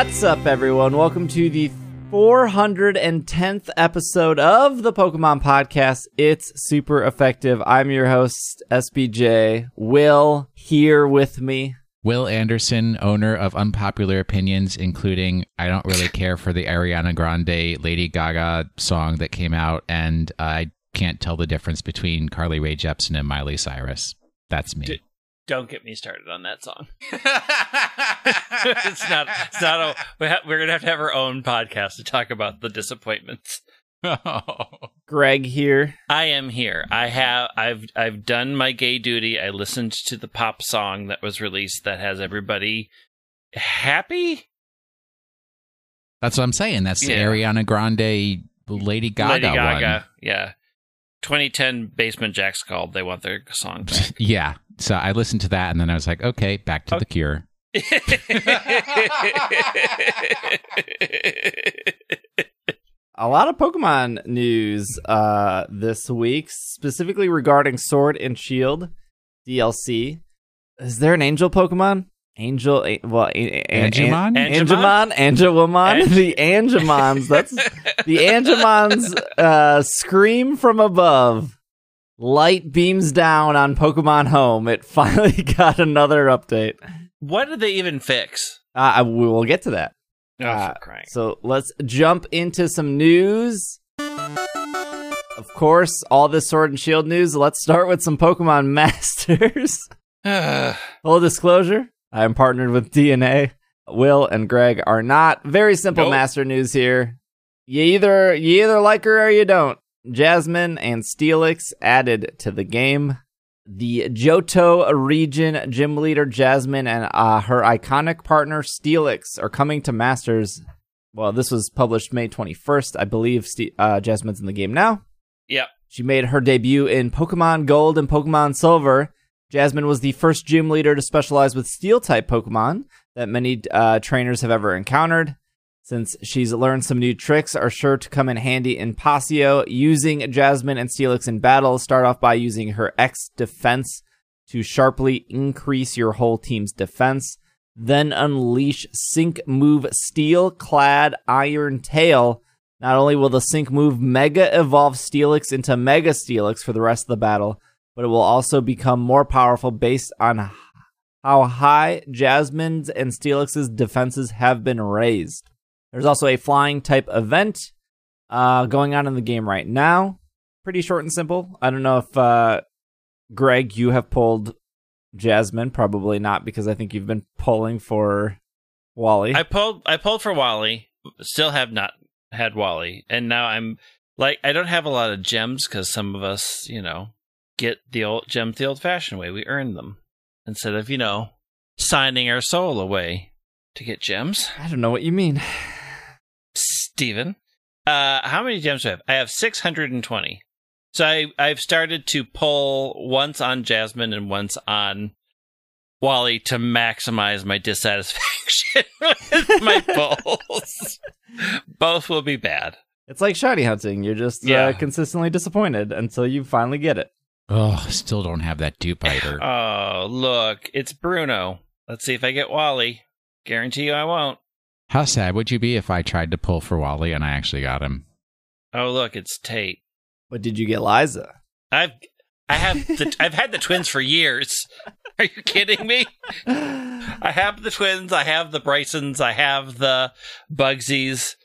What's up, everyone? Welcome to the 410th episode of the Pokemon Podcast. It's super effective. I'm your host, SBJ. Will here with me. Will Anderson, owner of Unpopular Opinions, including I don't really care for the Ariana Grande Lady Gaga song that came out, and I can't tell the difference between Carly Rae Jepsen and Miley Cyrus. That's me. D- don't get me started on that song. it's not. It's not. A, we ha- we're gonna have to have our own podcast to talk about the disappointments. Greg here. I am here. I have. I've. I've done my gay duty. I listened to the pop song that was released that has everybody happy. That's what I'm saying. That's the Ariana Grande Lady Gaga, Lady Gaga. one. Yeah. 2010 Basement Jaxx called. They want their song back. Yeah. So I listened to that, and then I was like, okay, back to the Cure. A lot of Pokemon news uh, this week, specifically regarding Sword and Shield DLC. Is there an Angel Pokemon? Angel, a- well, a- a- a- Angemon? Angemon, Angelwomon, Ang- the Angemons. That's the Angemons uh, scream from above. Light beams down on Pokemon Home. It finally got another update. what did they even fix? Uh, we will get to that. Oh, Uh. So let's jump into some news. Of course, all this Sword and Shield news. Let's start with some Pokemon Masters. Full disclosure, I am partnered with DeNA. Will and Greg are not. Very simple Nope. master news here. You either you either like her or you don't. Jasmine and Steelix added to the game. The Johto region gym leader Jasmine and uh, her iconic partner Steelix are coming to Masters. Well, this was published May 21st. I believe Ste- uh, Jasmine's in the game now. Yep. She made her debut in Pokemon Gold and Pokemon Silver. Jasmine was the first gym leader to specialize with steel type Pokemon that many uh, trainers have ever encountered. Since she's learned some new tricks, are sure to come in handy in Pasio. Using Jasmine and Steelix in battle, start off by using her X defense to sharply increase your whole team's defense. Then unleash Sync Move Steel Clad Iron Tail. Not only will the Sync Move Mega evolve Steelix into Mega Steelix for the rest of the battle, but it will also become more powerful based on how high Jasmine's and Steelix's defenses have been raised. There's also a flying type event uh, going on in the game right now. Pretty short and simple. I don't know if uh, Greg, you have pulled Jasmine. Probably not because I think you've been pulling for Wally. I pulled I pulled for Wally, still have not had Wally, and now I'm like I don't have a lot of gems because some of us, you know, get the old gems the old-fashioned way. We earn them instead of you know signing our soul away to get gems. I don't know what you mean. Steven, uh, how many gems do I have? I have six hundred and twenty. So I I've started to pull once on Jasmine and once on Wally to maximize my dissatisfaction with my pulls. Both will be bad. It's like shiny hunting. You're just Yeah. uh, consistently disappointed until you finally get it. Oh, still don't have that dupe biter. Oh, look, it's Bruno. Let's see if I get Wally. Guarantee you I won't. How sad would you be if I tried to pull for Wally and I actually got him? Oh, look, it's Tate. But did you get Liza? I've I have the I've had the twins for years. Are you kidding me? I have the twins, I have the Brycens, I have the Bugsies.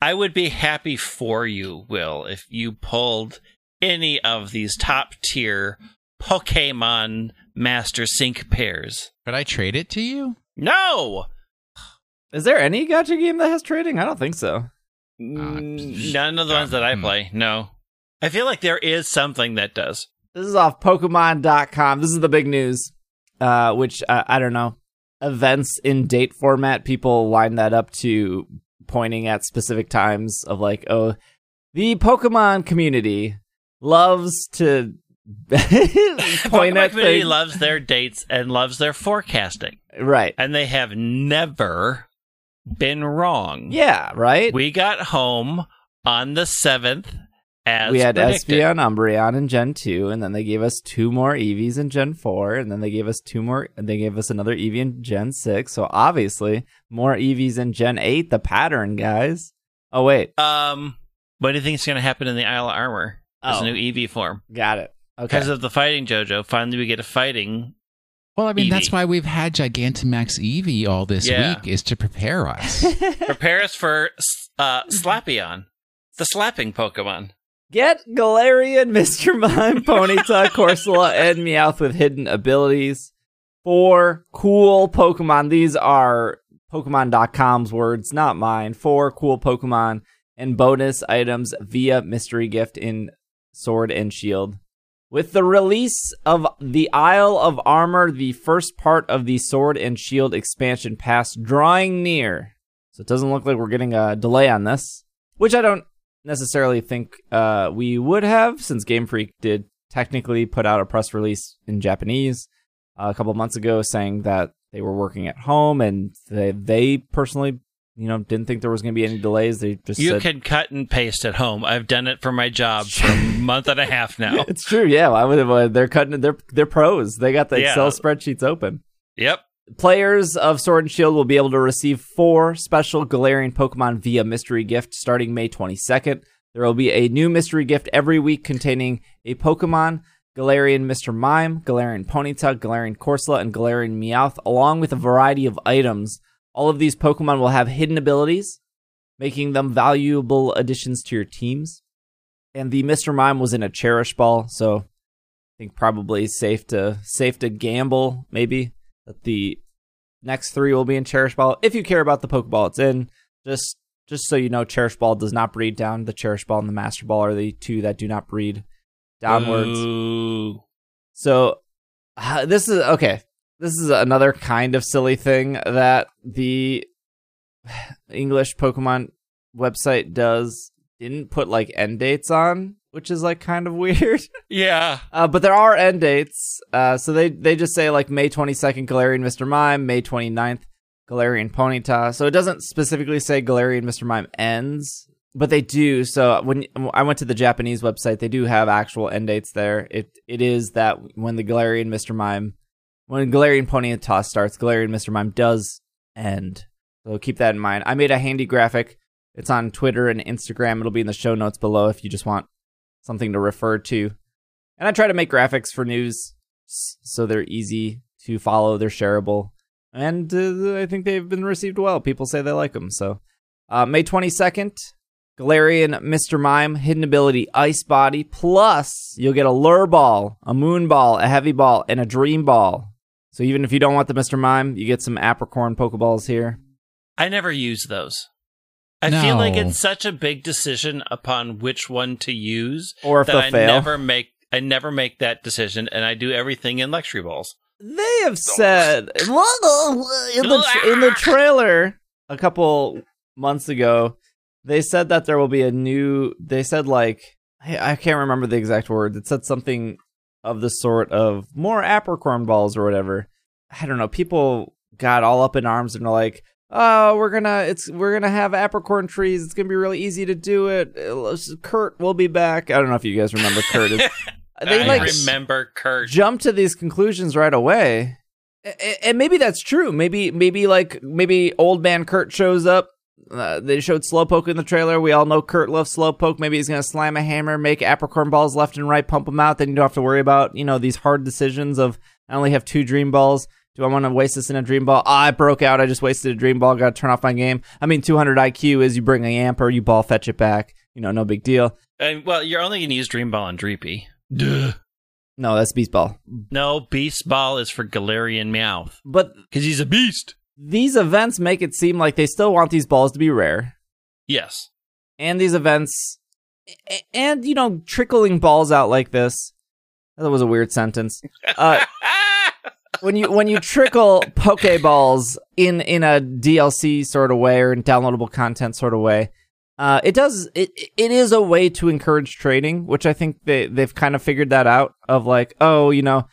I would be happy for you, Will, if you pulled any of these top tier Pokemon Master Sync pairs. Could I trade it to you? No! Is there any gacha game that has trading? I don't think so. Mm, None of the ones that I play. No. I feel like there is something that does. This is off Pokemon.com. This is the big news, uh, which uh, I don't know. Events in date format, people line that up to pointing at specific times of like, oh, the Pokemon community loves to point Pokemon at community things. loves their dates and loves their forecasting. right. And they have never been wrong. Yeah, right? We got home on the 7th As we had predicted. Espeon, Umbreon in Gen 2, and then they gave us two more Eevees in Gen 4, and then they gave us two more, they gave us another Eevee in Gen 6. So obviously, more Eevees in Gen 8, the pattern, guys. Oh, wait. Um, what do you think is going to happen in the Isle of Armor? Oh. a new Eevee form. Got it. Okay. Because of the fighting JoJo, finally we get a fighting. Well, I mean, that's why we've had Gigantamax Eevee all this Yeah. week is to prepare us. Prepare us for uh, Slapion, the slapping Pokemon. Get Galarian, Mr. Mime, Ponyta, Corsola, and Meowth with hidden abilities. Four cool Pokemon. These are Pokemon.com's words, not mine. Four cool Pokemon and bonus items via mystery gift in Sword and Shield. With the release of the Isle of Armor, the first part of the Sword and Shield expansion pass drawing near. So it doesn't look like we're getting a delay on this, which I don't necessarily think uh, we would have, since Game Freak did technically put out a press release in Japanese uh, a couple months ago saying that they were working at home and they, they personally, you know, didn't think there was going to be any delays. They just You said, can cut and paste at home. I've done it for my job month and a half now. It's true, yeah. Why would uh, they're cutting? They're they're pros. They got the Yeah. Excel spreadsheets open. Yep. Players of Sword and Shield will be able to receive four special Galarian Pokemon via mystery gift starting May 22nd. There will be a new mystery gift every week containing a Pokemon, Galarian Mr. Mime, Galarian Ponyta, Galarian Corsola, and Galarian Meowth, along with a variety of items. All of these Pokemon will have hidden abilities, making them valuable additions to your teams. And the Mr. Mime was in a Cherish Ball, so I think probably safe to safe to gamble maybe that the next three will be in Cherish Ball. If you care about the Pokeball it's in, just just so you know, Cherish Ball does not breed down. The Cherish Ball and the Master Ball are the two that do not breed downwards. Ooh. So uh, this is okay. This is another kind of silly thing that the English Pokemon website does. Didn't put like end dates on, which is like kind of weird. Yeah. Uh, but there are end dates. Uh, so they, they just say like May 22nd, Galarian Mr. Mime, May 29th, Galarian Ponyta. So it doesn't specifically say Galarian Mr. Mime ends, but they do. So when I went to the Japanese website, they do have actual end dates there. It It is that when the Galarian Mr. Mime, when Galarian Ponyta starts, Galarian Mr. Mime does end. So keep that in mind. I made a handy graphic. It's on Twitter and Instagram. It'll be in the show notes below if you just want something to refer to. And I try to make graphics for news so they're easy to follow, they're shareable. And uh, I think they've been received well. People say they like them. So, uh, May 22nd, Galarian Mr. Mime, hidden ability Ice Body. Plus, you'll get a Lure Ball, a Moon Ball, a Heavy Ball, and a Dream Ball. So, even if you don't want the Mr. Mime, you get some Apricorn Pokeballs here. I never use those. I feel like it's such a big decision upon which one to use Or if that I fail. never make. I never make that decision, and I do everything in luxury balls. They have said in the in the trailer a couple months ago. They said that there will be a new. They said like I, I can't remember the exact word. It said something of the sort of more apricorn balls or whatever. I don't know. People got all up in arms and were like, "Oh, we're gonna it's we're gonna have apricorn trees. It's gonna be really easy to do it." Kurt will be back. I don't know if you guys remember Kurt. They I like remember Kurt. jump to these conclusions right away. And maybe that's true. Maybe maybe like maybe old man Kurt shows up. Uh, they showed Slowpoke in the trailer. We all know Kurt loves Slowpoke. Maybe he's gonna slam a hammer, make apricorn balls left and right, pump them out. Then you don't have to worry about you know these hard decisions of I only have two dream balls. Do I want to waste this in a dream ball? Ah, I broke out. I just wasted a dream ball. Got to turn off my game. I mean, 200 IQ is you bring a yamper, you ball fetch it back. You know, no big deal. And, well, you're only going to use Dream Ball on Dreepy. Duh. No, that's Beast Ball. No, Beast Ball is for Galarian Meowth But because he's a beast. these events make it seem like they still want these balls to be rare. Yes. and these events and you know trickling balls out like this that was a weird sentence uh, when you when you trickle pokeballs in in a dlc sort of way or in downloadable content sort of way uh, it does it it is a way to encourage trading which i think they they've kind of figured that out of like oh you know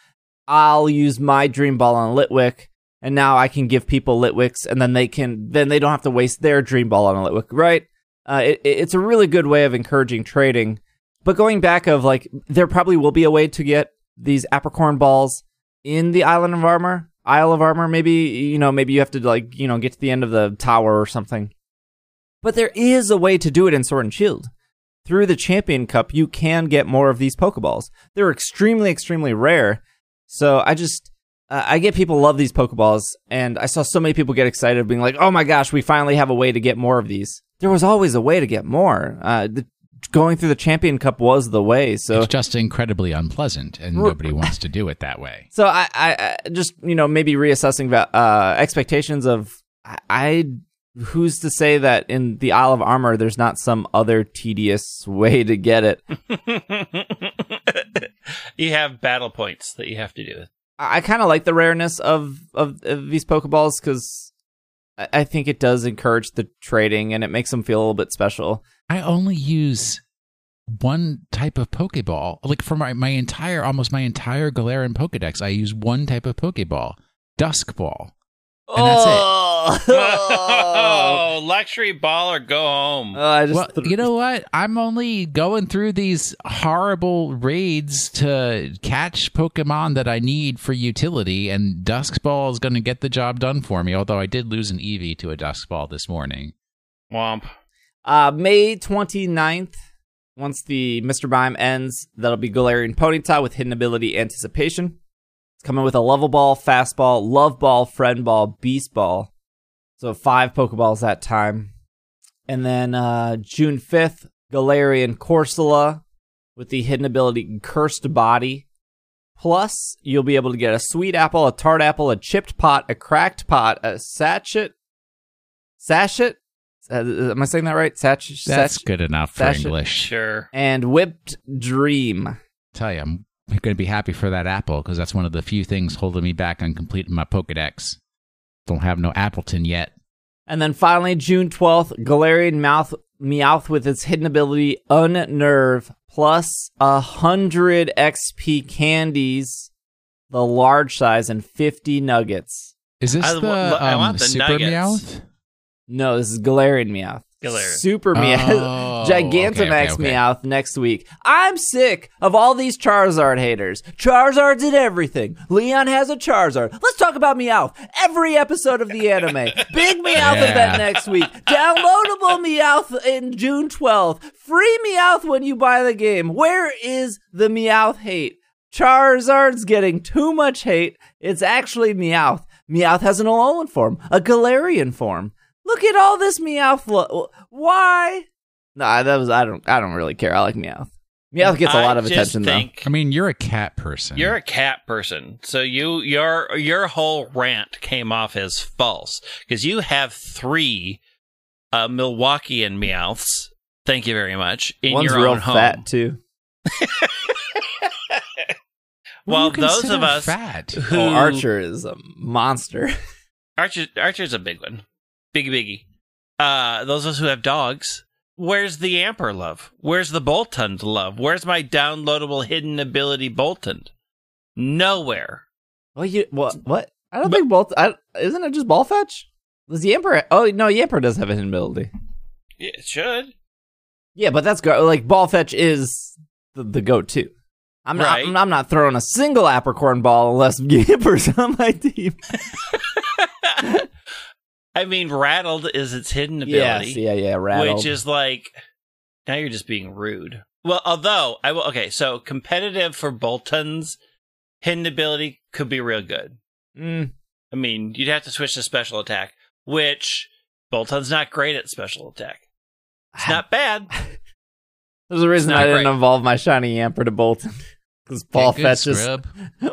i'll use my dream ball on litwick and now i can give people litwicks and then they can then they don't have to waste their dream ball on a litwick right uh, it, it- it's a really good way of encouraging trading. But going back of like, there probably will be a way to get these apricorn balls in the Island of Armor, Isle of Armor. Maybe you know, maybe you have to like you know get to the end of the tower or something. But there is a way to do it in Sword and Shield. Through the Champion Cup, you can get more of these Pokeballs. They're extremely, extremely rare. So I just, uh, I get people love these Pokeballs, and I saw so many people get excited, being like, "Oh my gosh, we finally have a way to get more of these." There was always a way to get more. Uh, the, going through the Champion Cup was the way. So it's just incredibly unpleasant, and nobody wants to do it that way. So I, I, I just you know maybe reassessing va- uh, expectations of I, I who's to say that in the Isle of Armor there's not some other tedious way to get it. you have battle points that you have to do. I, I kind of like the rareness of of, of these Pokeballs because I, I think it does encourage the trading and it makes them feel a little bit special. I only use one type of Pokeball. Like for my, my entire, almost my entire Galarian Pokedex, I use one type of Pokeball, Dusk Ball. And that's it. oh, luxury ball or go home. Oh, I just Well, th- you know what? I'm only going through these horrible raids to catch Pokemon that I need for utility, and Dusk Ball is going to get the job done for me. Although I did lose an Eevee to a Dusk Ball this morning. Womp. Uh, May 29th, once the Mr. Mime ends, that'll be Galarian Ponyta with Hidden Ability Anticipation. It's coming with a Level Ball, Fastball, Love Ball, Friend Ball, Beast Ball. So five Pokeballs that time. And then uh, June 5th, Galarian Corsola with the Hidden Ability Cursed Body. Plus, you'll be able to get a Sweet Apple, a Tart Apple, a Chipped Pot, a Cracked Pot, a Sachet. Sachet? Uh, am I saying that right? Sach- That's Sach- good enough for Sash- English. Sure. and Whipped Dream. Tell you, I'm going to be happy for that apple because that's one of the few things holding me back on completing my Pokedex. Don't have no Appletun yet. And then finally, June 12th, Galarian Mouth Meowth with its hidden ability Unnerve plus a hundred XP candies, the large size, and 50 nuggets. Is this I the, wa- I um, want the Super nuggets. Meowth? No, this is Galarian Meowth. Galarian. Super Meowth. Oh, Gigantamax okay, okay, okay. Meowth next week. I'm sick of all these Charizard haters. Charizard did everything. Leon has a Charizard. Let's talk about Meowth. Every episode of the anime. Big Meowth Yeah. event next week. Downloadable Meowth in June 12th. Free Meowth when you buy the game. Where is the Meowth hate? Charizard's getting too much hate. It's actually Meowth. Meowth has an Alolan form, a Galarian form. Look at all this Meowth. Lo- Why? Nah, that was I don't I don't really care. I like Meowth. Meowth gets a lot of attention think I mean, you're a cat person. You're a cat person, so you your your whole rant came off as false because you have three uh, Milwaukeean Meowths. Thank you very much. In One's your real own home. fat too. What well, do those of us fat. who Oh, Archer is a monster. Archer Archer's a big one, big biggie. Uh, those of us who have dogs. Where's the Amper love? Where's the Boltund love? Where's my downloadable hidden ability Boltund? Nowhere. well, you what? What? I don't think Bolt. I, isn't it just ball fetch? Does Yamper? Oh no, Yamper does have a hidden ability. Yeah, it should. Yeah, but that's go- like ball fetch is the, the go to. I'm not. Right. I'm, I'm not throwing a single apricorn ball unless Yamper's on my team. I mean, rattled is its hidden ability. Yes, yeah, yeah. Rattled. which is like now you're just being rude. Well, although I will okay, so competitive for Boltund's hidden ability could be real good. Mm, I mean, you'd have to switch to special attack, which Boltund's not great at special attack. It's not bad. There's a reason I didn't great. evolve my shiny Yamper to Boltund. Because ball fetch is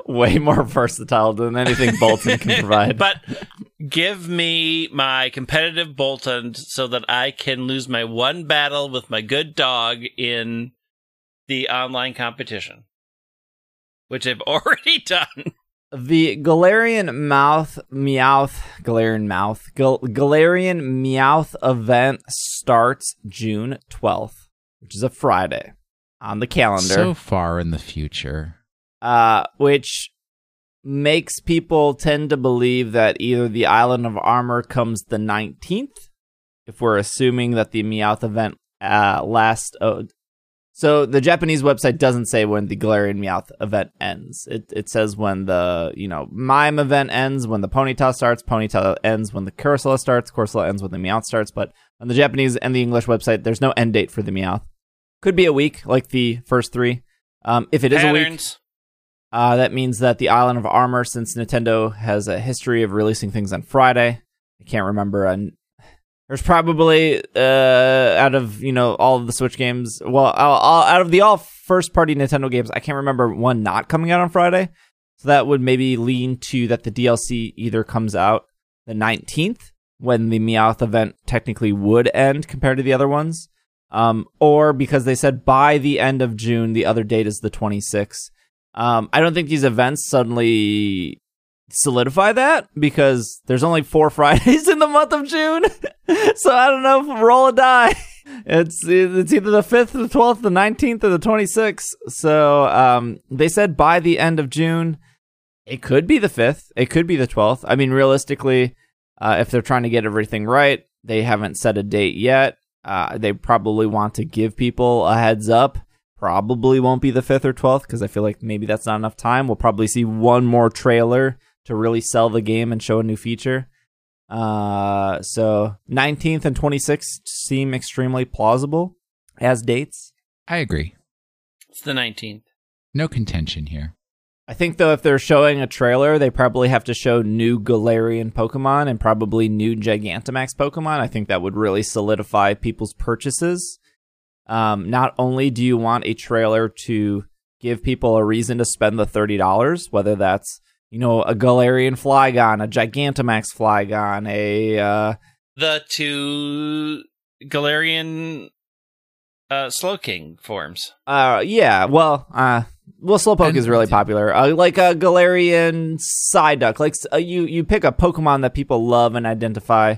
way more versatile than anything Boltund can provide. but give me my competitive Boltund so that I can lose my one battle with my good dog in the online competition, which I've already done. the Galarian Mouth Meowth Galarian Mouth Gal- Galarian Meowth event starts June 12th, which is a Friday on the calendar. So far in the future. uh, which makes people tend to believe that either the Island of Armor comes the 19th, if we're assuming that the Meowth event uh, lasts uh, So the Japanese website doesn't say when the Galarian Meowth event ends. It it says when the you know Mime event ends, when the Ponyta starts, Ponyta ends when the Corsola starts, Corsola ends when the Meowth starts. But on the Japanese and the English website, there's no end date for the Meowth. Could be a week, like the first three. Um, if it is a week, uh, that means that the Island of Armor, since Nintendo has a history of releasing things on Friday, I can't remember. And there's probably uh, out of you know all of the Switch games, well, all, all, out of the all first party Nintendo games, I can't remember one not coming out on Friday. So that would maybe lean to that the DLC either comes out the 19th when the Meowth event technically would end compared to the other ones, um, or because they said by the end of June, the other date is the 26th. Um, I don't think these events suddenly solidify that because there's only four Fridays in the month of June. so I don't know. Roll a die. It's it's either the fifth, the twelfth, the nineteenth, or the twenty sixth. So um, they said by the end of June. It could be the fifth. It could be the twelfth. I mean, realistically, uh, if they're trying to get everything right, they haven't set a date yet. Uh, they probably want to give people a heads up probably won't be the 5th or 12th because I feel like maybe that's not enough time. We'll probably see one more trailer to really sell the game and show a new feature. Uh, so 19th and 26th seem extremely plausible as dates. I agree. It's the 19th. No contention here. I think though if they're showing a trailer, they probably have to show new Galarian Pokemon and probably new Gigantamax Pokemon. I think that would really solidify people's purchases. Um, not only do you want a trailer to give people a reason to spend the thirty dollars, whether that's you know a Galarian Flygon, a Gigantamax Flygon, a uh, The two Galarian uh, Slowking forms. uh, yeah, well, uh, well, Slowpoke And- is really popular. Uh, like a Galarian Psyduck, like uh, you you pick a Pokemon that people love and identify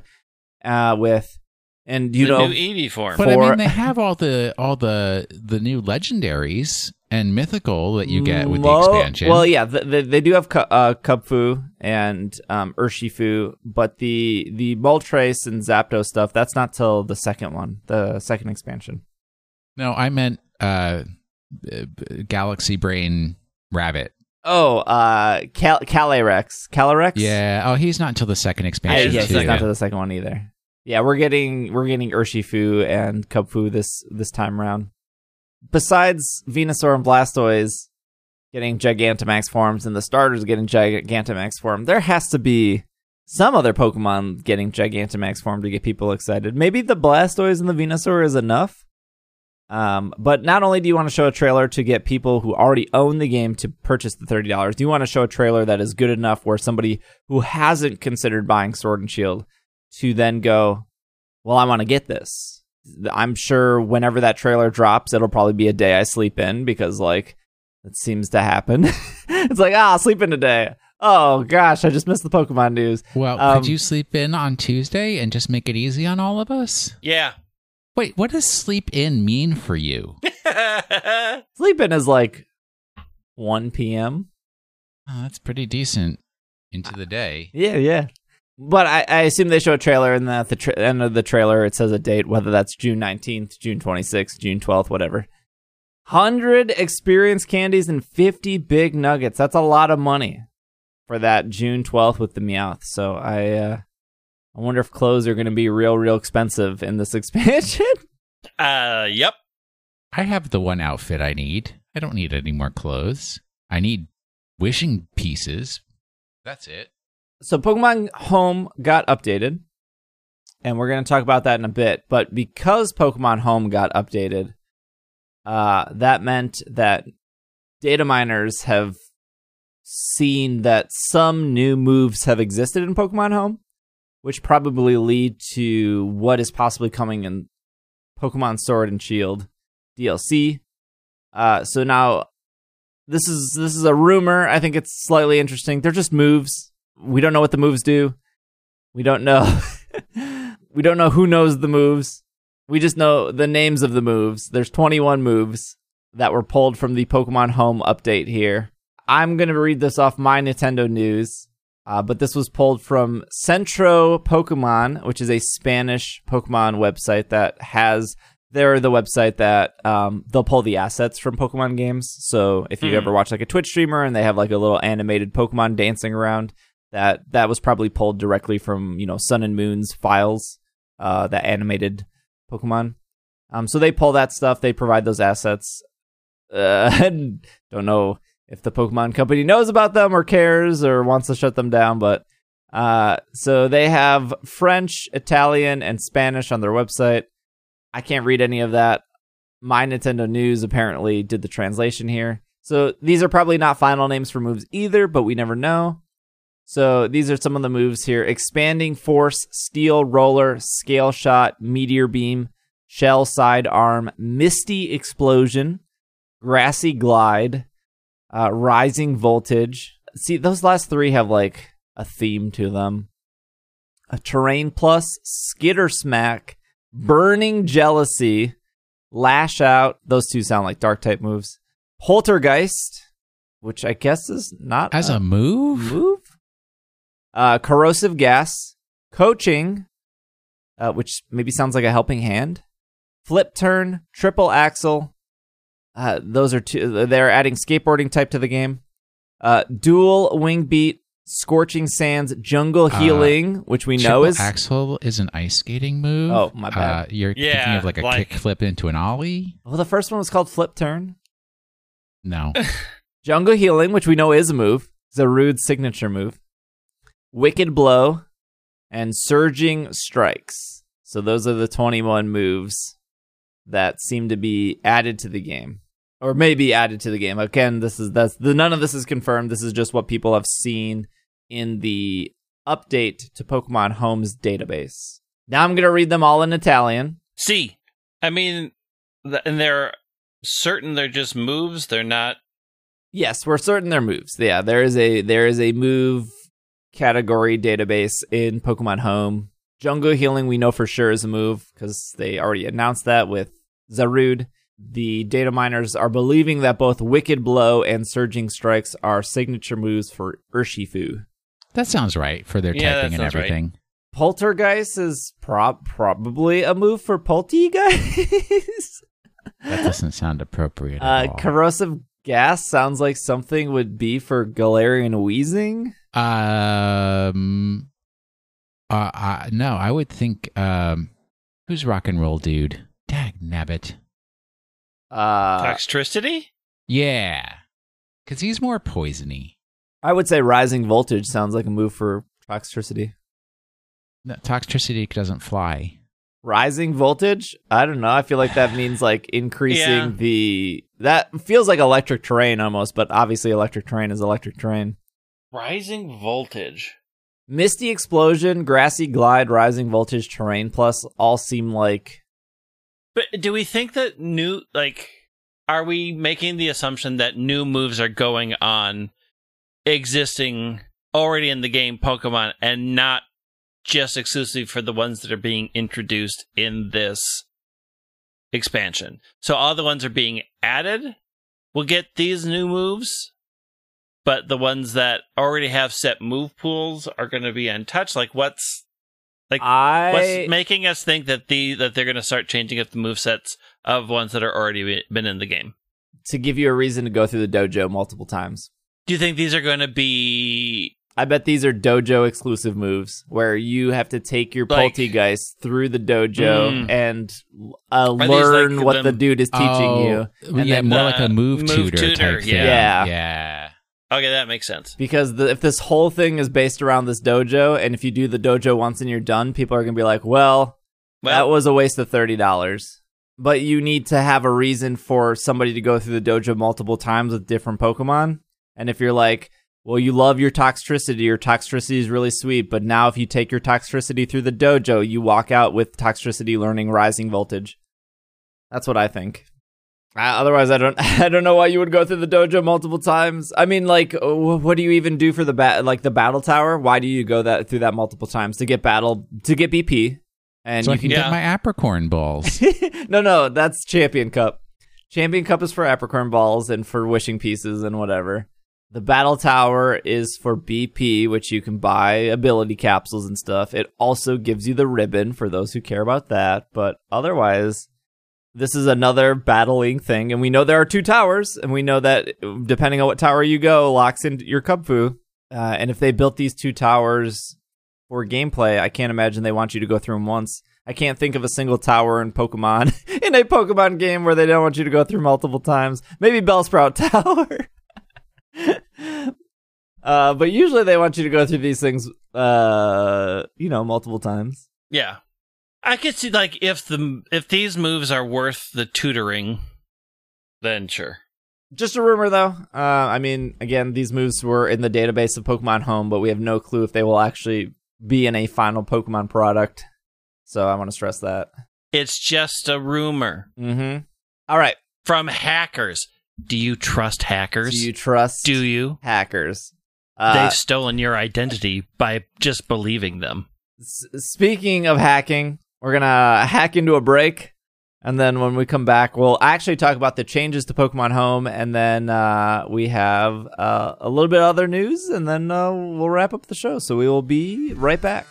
uh, with, and you the know new Eevee form. But I mean, they have all the all the the new legendaries and mythical that you get with the expansion. Well, yeah, th th they do have Cu- uh, Kubfu and um, Urshifu, but the the Moltres and Zapdos stuff that's not till the second one, the second expansion. no, I meant uh, uh, Galaxy Brain Rabbit. Oh, uh, Cal- Calyrex, Calyrex. Yeah. Oh, he's not until the second I, expansion. yeah, too. he's not to the second one either. Yeah, we're getting we're getting Urshifu and Kubfu this this time around. Besides Venusaur and Blastoise getting Gigantamax forms and the starters getting Gigantamax form, there has to be some other Pokemon getting Gigantamax form to get people excited. Maybe the Blastoise and the Venusaur is enough. Um, but not only do you want to show a trailer to get people who already own the game to purchase the thirty dollars, do you want to show a trailer that is good enough where somebody who hasn't considered buying Sword and Shield to then go, well, I want to get this. I'm sure whenever that trailer drops, it'll probably be a day I sleep in because like it seems to happen. it's like ah, I'll sleep in today. Oh gosh, I just missed the Pokemon news. Well, Um, could you sleep in on Tuesday and just make it easy on all of us? Yeah. Wait, what does sleep in mean for you? Sleep in is like 1 p.m. Oh, that's pretty decent into the day. Yeah, yeah. But I, I assume they show a trailer, and then at the tra- end of the trailer, it says a date, whether that's June 19th, June 26th, June 12th, whatever. 100 experience candies and 50 big nuggets. That's a lot of money for that June 12th with the Meowth. So I, uh, I wonder if clothes are going to be real, real expensive in this expansion. uh, yep. I have the one outfit I need. I don't need any more clothes. I need wishing pieces. That's it. so Pokemon Home got updated, and we're going to talk about that in a bit. But because Pokemon Home got updated, uh, that meant that data miners have seen that some new moves have existed in Pokemon Home, which probably lead to what is possibly coming in Pokemon Sword and Shield DLC. Uh, so now this is this is a rumor. I think it's slightly interesting. They're just moves. We don't know what the moves do. We don't know. we don't know who knows the moves. We just know the names of the moves. There's 21 moves that were pulled from the Pokemon Home update here. I'm going to read this off my Nintendo news, uh, but this was pulled from Centro Pokemon, which is a Spanish Pokemon website that has they're the website that um, they'll pull the assets from Pokemon games. So if you Mhm. ever watch like a Twitch streamer and they have like a little animated Pokemon dancing around, that that was probably pulled directly from you know Sun and Moon's files, uh, that animated Pokemon. Um, so they pull that stuff. They provide those assets. Uh, and don't know if the Pokemon company knows about them or cares or wants to shut them down, but uh, so they have French, Italian, and Spanish on their website. I can't read any of that. My Nintendo News apparently did the translation here. So these are probably not final names for moves either, but we never know. So these are some of the moves here Expanding Force, Steel Roller, Scale Shot, Meteor Beam, Shell Side Arm, Misty Explosion, Grassy Glide, uh, Rising Voltage. See, those last three have like a theme to them. A Terrain Plus, Skitter Smack, Burning Jealousy, Lash Out. Those two sound like dark type moves. Poltergeist, which I guess is not As a move? move. Uh, corrosive gas, coaching, uh, which maybe sounds like a helping hand. Flip turn, triple axel. Uh, those are two. They're adding skateboarding type to the game. Uh, dual wing beat, scorching sands, jungle Uh, healing, which we know is axel is an ice skating move. Oh, my bad. Uh, you're thinking of like a like- kick flip into an ollie? well. The first one was called flip turn. No. Jungle Healing, which we know is a move, is Zarude signature move. Wicked Blow and Surging Strikes. So those are the 21 moves that seem to be added to the game. Or maybe added to the game. Again, this is that's the none of this is confirmed. This is just what people have seen in the update to Pokemon Home's database. Now I'm gonna read them all in Italian. See, I mean, th- and they're certain they're just moves. They're not. Yes, we're certain they're moves. Yeah, there is a there is a move category database in Pokemon Home. Jungle Healing we know for sure is a move because they already announced that with Zarude. The data miners are believing that both Wicked Blow and Surging Strikes are signature moves for Urshifu. that sounds right for their Yeah, typing and sounds right. everything. Poltergeist is prob probably a move for Polteageist. That doesn't sound appropriate uh, all. corrosive gas sounds like something would be for Galarian Wheezing. Um, uh, uh, no, I would think, um, who's rock and roll dude? Dag nabbit. Uh, Toxtricity? Yeah. Because he's more poisony. I would say rising voltage sounds like a move for Toxtricity. No, Toxtricity doesn't fly. Rising voltage? I don't know. I feel like that means like increasing Yeah. the that feels like electric terrain almost, but obviously electric terrain is electric terrain. Rising voltage. Misty explosion, grassy glide, rising voltage, terrain plus all seem like But do we think that new, like, are we making the assumption that new moves are going on existing already in the game Pokemon and not just exclusively for the ones that are being introduced in this expansion? So all the ones are being added will get these new moves, but the ones that already have set move pools are going to be untouched. Like, what's like I What's making us think that the that they're going to start changing up the move sets of ones that are already been in the game? to give you a reason to go through the dojo multiple times. Do you think these are going to be I bet these are dojo exclusive moves where you have to take your Like- Polteageist through the dojo Mm. and uh, learn like what the- the dude is teaching Oh, you. And yeah, then more the like a move, move tutor, tutor, type thing. yeah. Yeah. Okay? That makes sense. Because the, if this whole thing is based around this dojo, and if you do the dojo once and you're done, people are going to be like, well, that was a waste of $30. But you need to have a reason for somebody to go through the dojo multiple times with different Pokemon. And if you're like, well, you love your Toxtricity, your Toxtricity is really sweet, but now if you take your Toxtricity through the dojo, you walk out with Toxtricity learning Rising Voltage. That's what I think. Uh, otherwise, I don't. I don't know why you would go through the dojo multiple times. I mean, like, uh, wh- what do you even do for the bat? Like the battle tower? Why do you go that through that multiple times to get battle to get BP? And so you I can Yeah. get my apricorn balls. no, no, that's Champion Cup. Champion Cup is for Apricorn balls and for wishing pieces and whatever. The Battle Tower is for BP, which you can buy ability capsules and stuff. It also gives you the ribbon for those who care about that, but otherwise, this is another battling thing, and we know there are two towers, and we know that depending on what tower you go, locks into your Kubfu. Uh, and if they built these two towers for gameplay, I can't imagine they want you to go through them once. I can't think of a single tower in Pokemon in a Pokemon game where they don't want you to go through multiple times. Maybe Bellsprout Tower. uh, but usually they want you to go through these things, uh, you know, multiple times. Yeah. I could see like if the if these moves are worth the tutoring, then sure. Just a rumor, though. Uh, I mean, again, these moves were in the database of Pokemon Home, but we have no clue if they will actually be in a final Pokemon product. So I want to stress that. It's just a rumor Mm-hmm. All right. from hackers. Do you trust hackers? Do you trust Do you? hackers? Uh, They've stolen your identity by just believing them. s- speaking of hacking, we're gonna hack into a break, and then when we come back, we'll actually talk about the changes to Pokemon Home, and then uh, we have uh, a little bit of other news, and then uh, we'll wrap up the show. So we will be right back.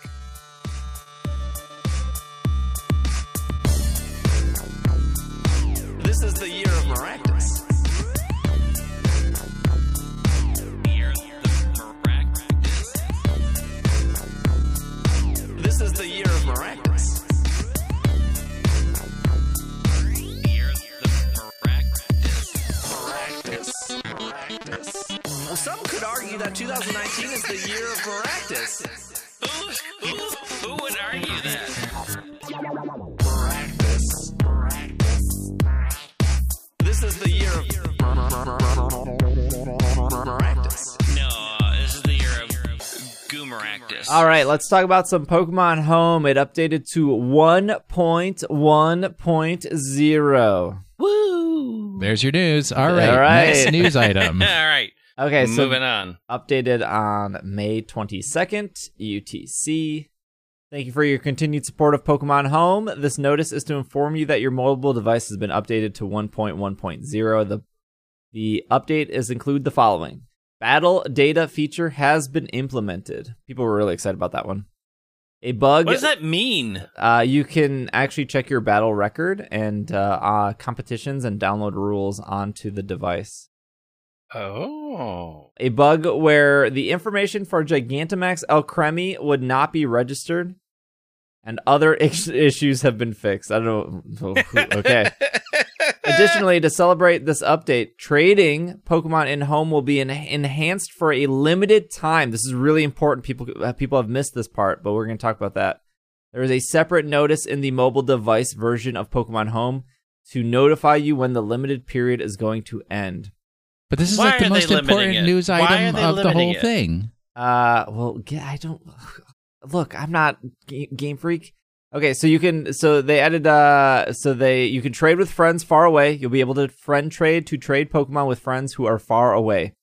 Let's talk about some Pokemon Home. It updated to 1.1.0. Woo! There's your news. All right. All right. Next news item. All right, Okay, so moving on. updated on May 22nd, UTC. Thank you for your continued support of Pokemon Home. This notice is to inform you that your mobile device has been updated to 1.1.0. The the update is include the following. Battle data feature has been implemented. People were really excited about that one. A bug What does that mean? uh, you can actually check your battle record and uh, uh, competitions and download rules onto the device Oh. a bug where the information for Gigantamax El Alcremie would not be registered, and other is- issues have been fixed. I don't know. Okay. Additionally, to celebrate this update, trading Pokemon in home will be en- enhanced for a limited time. This is really important. People uh, people have missed this part, but we're going to talk about that. There is a separate notice in the mobile device version of Pokemon Home to notify you when the limited period is going to end. But this is Why like the most important it? news item of the whole it? thing. Uh, well, I don't look. I'm not game freak. Okay, so you can. So they added. Uh, so they you can trade with friends far away. You'll be able to friend trade to trade Pokemon with friends who are far away.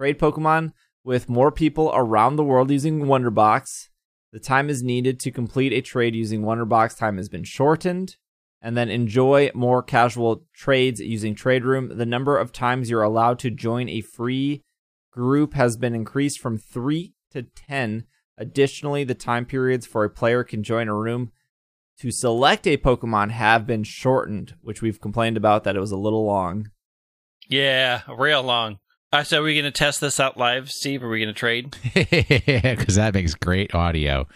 Trade Pokemon with more people around the world using Wonder Box. The time is needed to complete a trade using Wonder Box. Time has been shortened. And then enjoy more casual trades using Trade Room. The number of times you're allowed to join a free group has been increased from 3 to 10. Additionally, the time periods for a player can join a room to select a Pokemon have been shortened, which we've complained about that it was a little long. Yeah, real long. Uh, so are we going to test this out live, Steve? Are we going to trade? Because that makes great audio.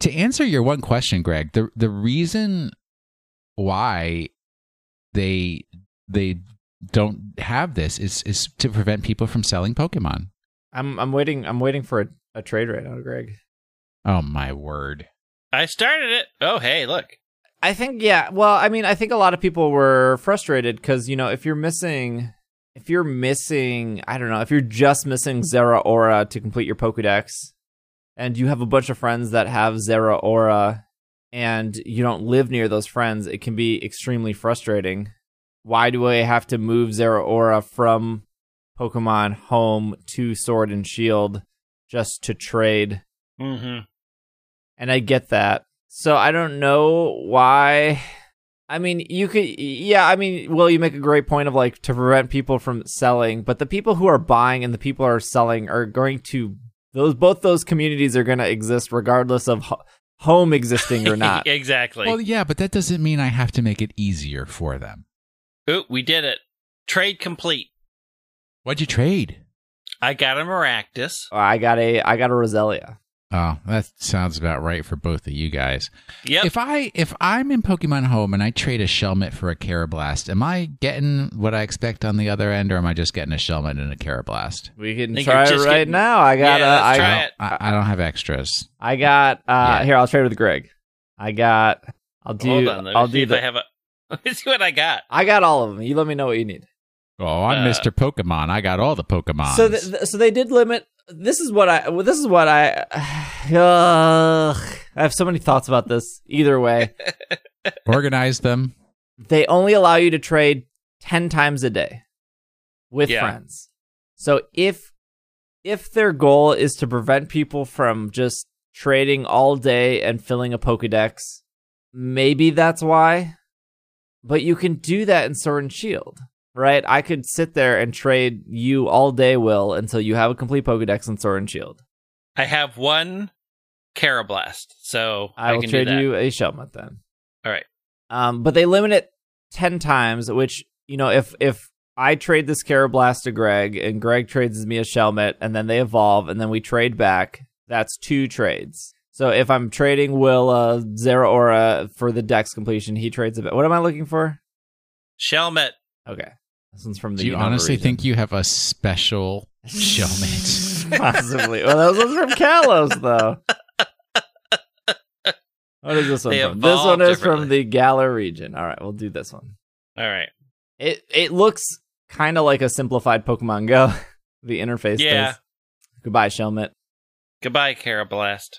To answer your one question, Greg, the the reason why they they don't have this is is to prevent people from selling Pokemon. I'm I'm waiting I'm waiting for a, a trade right now, Greg. Oh my word! I started it. Oh, hey, look. I think yeah. Well, I mean, I think a lot of people were frustrated because you know if you're missing, if you're missing, I don't know, if you're just missing Zeraora to complete your Pokédex, and you have a bunch of friends that have Zeraora, and you don't live near those friends, it can be extremely frustrating. Why do I have to move Zeraora from Pokemon Home to Sword and Shield just to trade? Mm-hmm. And I get that. So I don't know why. I mean, you could, yeah. I mean, well, you make a great point of like to prevent people from selling, but the people who are buying and the people who are selling are going to those both those communities are going to exist regardless of ho- home existing or not. exactly. Well, yeah, but that doesn't mean I have to make it easier for them. Ooh, we did it. Trade complete. What'd you trade? I got a Maractus. Oh, I got a I got a Roselia. Oh, that sounds about right for both of you guys. Yeah. If I if I'm in Pokemon Home and I trade a Shelmet for a Karrablast, am I getting what I expect on the other end, or am I just getting a Shelmet and a Karrablast? We can Think try it right getting- now. I got Yeah, a, I, let's try it. I, I don't have extras. I got uh Yeah. here. I'll trade with Greg. I got. I'll do. Hold on. Let me I'll see do if the. I have a. Let me see what I got. I got all of them. You let me know what you need. Oh, I'm Uh, Mr. Pokemon. I got all the Pokemon. So, th- th- so they did limit. This is what I. Well, this is what I. Ugh, I have so many thoughts about this. Either way, Organize them. they only allow you to trade ten times a day with Yeah. friends. So if if their goal is to prevent people from just trading all day and filling a Pokedex, maybe that's why. But you can do that in Sword and Shield, right? I could sit there and trade you all day, Will, until you have a complete Pokedex in Sword and Shield. I have one Karrablast, so I, I, will can trade do that. you a Shelmet then. All right. Um, but they limit it ten times, which you know, if if I trade this Karrablast to Greg and Greg trades me a Shelmet, and then they evolve, and then we trade back, that's two trades. So if I'm trading Will uh, Zeraora for the Dex completion, he trades a bit. What am I looking for? Shelmet. Okay, this one's from the. Do you Unova honestly region. think you have a special Shelmet? Possibly. Well, that was from Kalos, though. What is this one They from? This one is from the Galar region. All right, we'll do this one. All right. It it looks kind of like a simplified Pokemon Go. the interface Yeah. does. Goodbye, Shelmet. Goodbye, Karrablast.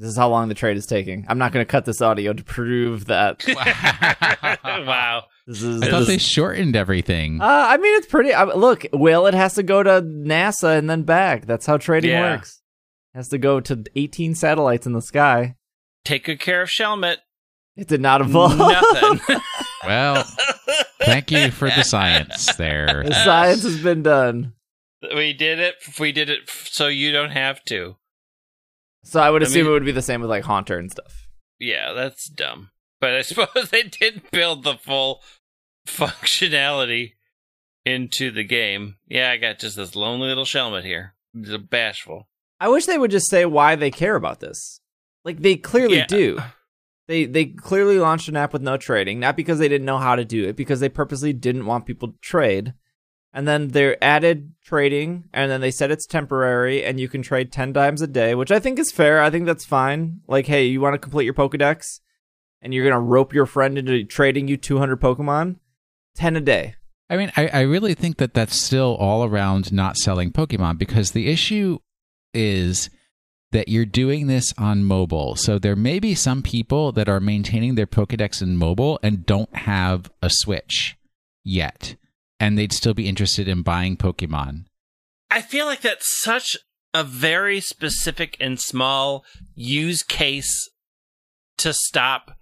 This is how long the trade is taking. I'm not going to cut this audio to prove that wow. this is. I thought this- they shortened everything. uh, I mean, it's pretty. I, look, Will, it has to go to NASA and then back. That's how trading Yeah. works. It has to go to 18 satellites in the sky. Take good care of Shelmet. It did not evolve. Nothing. Well, thank you for the science there. the science has been done. we did it. We did it so you don't have to. So I would I assume mean- it would be the same with like Haunter and stuff. Yeah, that's dumb. But I suppose they didn't build the full functionality into the game. Yeah, I got just this lonely little Shelmet here. Just bashful. I wish they would just say why they care about this. Like they clearly Yeah. do. They they clearly launched an app with no trading, not because they didn't know how to do it, because they purposely didn't want people to trade. And then they're added trading, and then they said it's temporary, and you can trade ten times a day, which I think is fair. I think that's fine. Like, hey, you want to complete your Pokedex, and you're gonna rope your friend into trading you 200 Pokemon, ten a day. I mean, I, I really think that that's still all around not selling Pokemon because the issue is that you're doing this on mobile. So there may be some people that are maintaining their Pokedex in mobile and don't have a Switch yet, and they'd still be interested in buying Pokemon. I feel like that's such a very specific and small use case to stop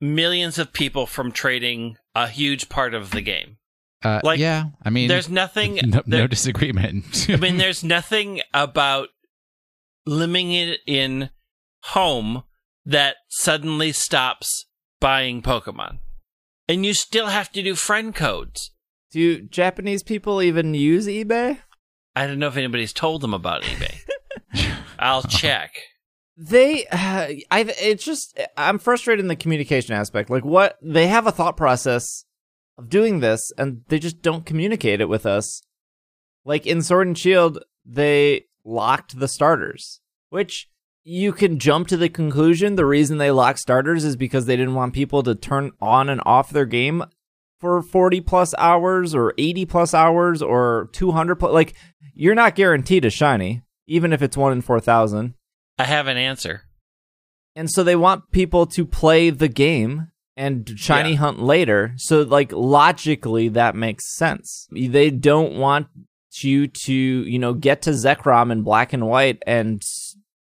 millions of people from trading a huge part of the game. Uh, Like, yeah, I mean, There's nothing. no, there- no disagreement. I mean, there's nothing about limiting it in home that suddenly stops buying Pokemon. And you still have to do friend codes. Do Japanese people even use eBay? I don't know if anybody's told them about eBay. I'll check. they uh, i it's just i'm frustrated in the communication aspect like what they have a thought process of doing this and they just don't communicate it with us like in sword and shield they locked the starters which you can jump to the conclusion the reason they locked starters is because they didn't want people to turn on and off their game for 40 plus hours or 80 plus hours or 200 plus like you're not guaranteed a shiny even if it's 1 in 4000 I have an answer. and so they want people to play the game and shiny Yeah. hunt later. So like logically that makes sense. They don't want you to, you know, get to Zekrom in black and white and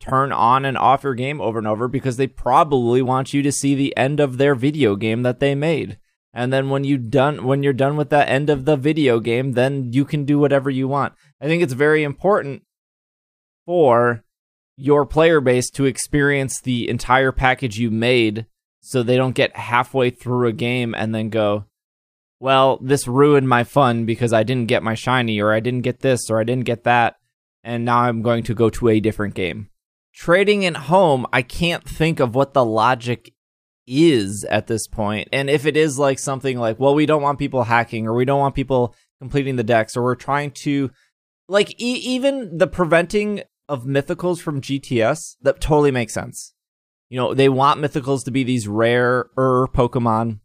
turn on and off your game over and over because they probably want you to see the end of their video game that they made. And then when you done when you're done with that end of the video game, then you can do whatever you want. I think it's very important for your player base to experience the entire package you made so they don't get halfway through a game and then go, well, this ruined my fun because I didn't get my shiny or I didn't get this or I didn't get that. And now I'm going to go to a different game. Trading at home, I can't think of what the logic is at this point. And if it is like something like, well, we don't want people hacking or we don't want people completing the Dex or we're trying to like e- even the preventing of mythicals from GTS, that totally makes sense. You know, they want mythicals to be these rare Pokemon.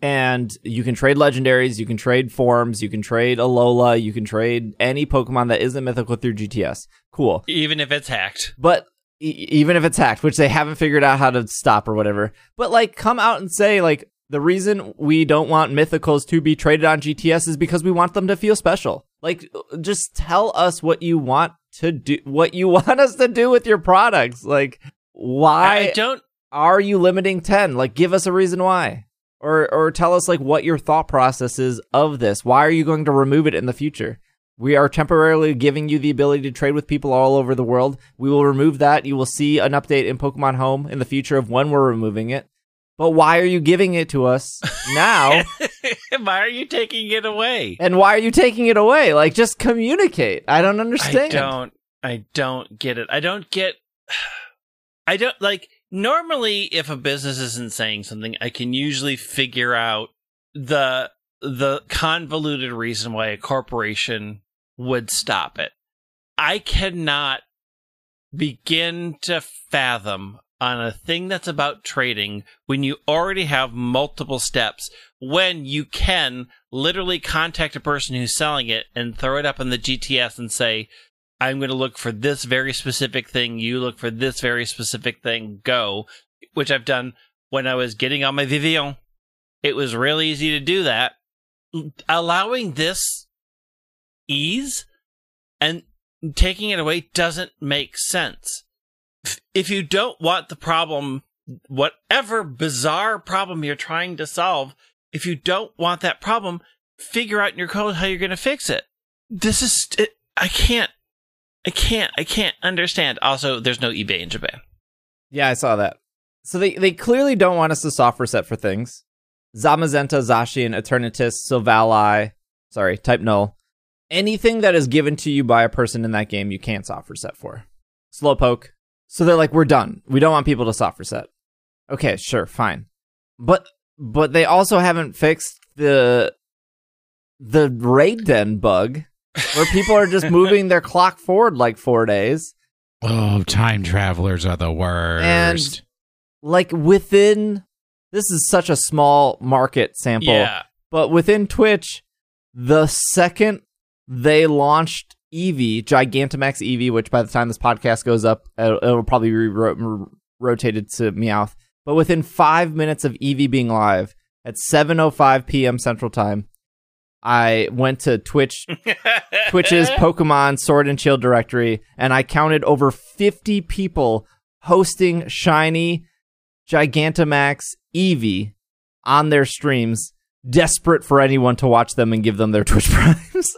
And you can trade legendaries, you can trade forms, you can trade Alola, you can trade any Pokemon that isn't mythical through GTS. Cool. Even if it's hacked. But e- even if it's hacked, which they haven't figured out how to stop or whatever. But like, come out and say like the reason we don't want mythicals to be traded on GTS is because we want them to feel special. Like, just tell us what you want to do, what you want us to do with your products. Like, why I don't. are you limiting 10? Like, give us a reason why. Or, or tell us like what your thought process is of this. Why are you going to remove it in the future? We are temporarily giving you the ability to trade with people all over the world. We will remove that. You will see an update in Pokemon Home in the future of when we're removing it. But why are you giving it to us now? why are you taking it away? and why are you taking it away? Like, just communicate. I don't understand. I don't. I don't get it. I don't get. I don't like. Normally, if a business isn't saying something, I can usually figure out the the convoluted reason why a corporation would stop it. I cannot begin to fathom on a thing that's about trading when you already have multiple steps when you can literally contact a person who's selling it and throw it up in the GTS and say I'm going to look for this very specific thing. You look for this very specific thing. Go which I've done when I was getting on my Vivillon it was real easy to do that. Allowing this ease and taking it away doesn't make sense if you don't want the problem, whatever bizarre problem you're trying to solve, if you don't want that problem, figure out in your code how you're going to fix it. This is, it, I can't, I can't, I can't understand. Also, there's no eBay in Japan. Yeah, I saw that. So they, they clearly don't want us to soft reset for things. Zamazenta, Zacian, Eternatus, Silvally, sorry, type null. Anything that is given to you by a person in that game, you can't soft reset for. Slowpoke, so they're like, we're done. We don't want people to soft reset. Okay, sure, fine. But but they also haven't fixed the the raid den bug where people are just moving their clock forward like four days. Oh, time travelers are the worst. And like within this is such a small market sample. Yeah. But within Twitch, the second they launched Eevee, Gigantamax Eevee, which by the time this podcast goes up, it'll, it'll probably be ro- rotated to Meowth. But within five minutes of Eevee being live at 7:05 p.m. Central Time, I went to Twitch, Twitch's Pokemon Sword and Shield directory, and I counted over 50 people hosting shiny Gigantamax Eevee on their streams, desperate for anyone to watch them and give them their Twitch primes.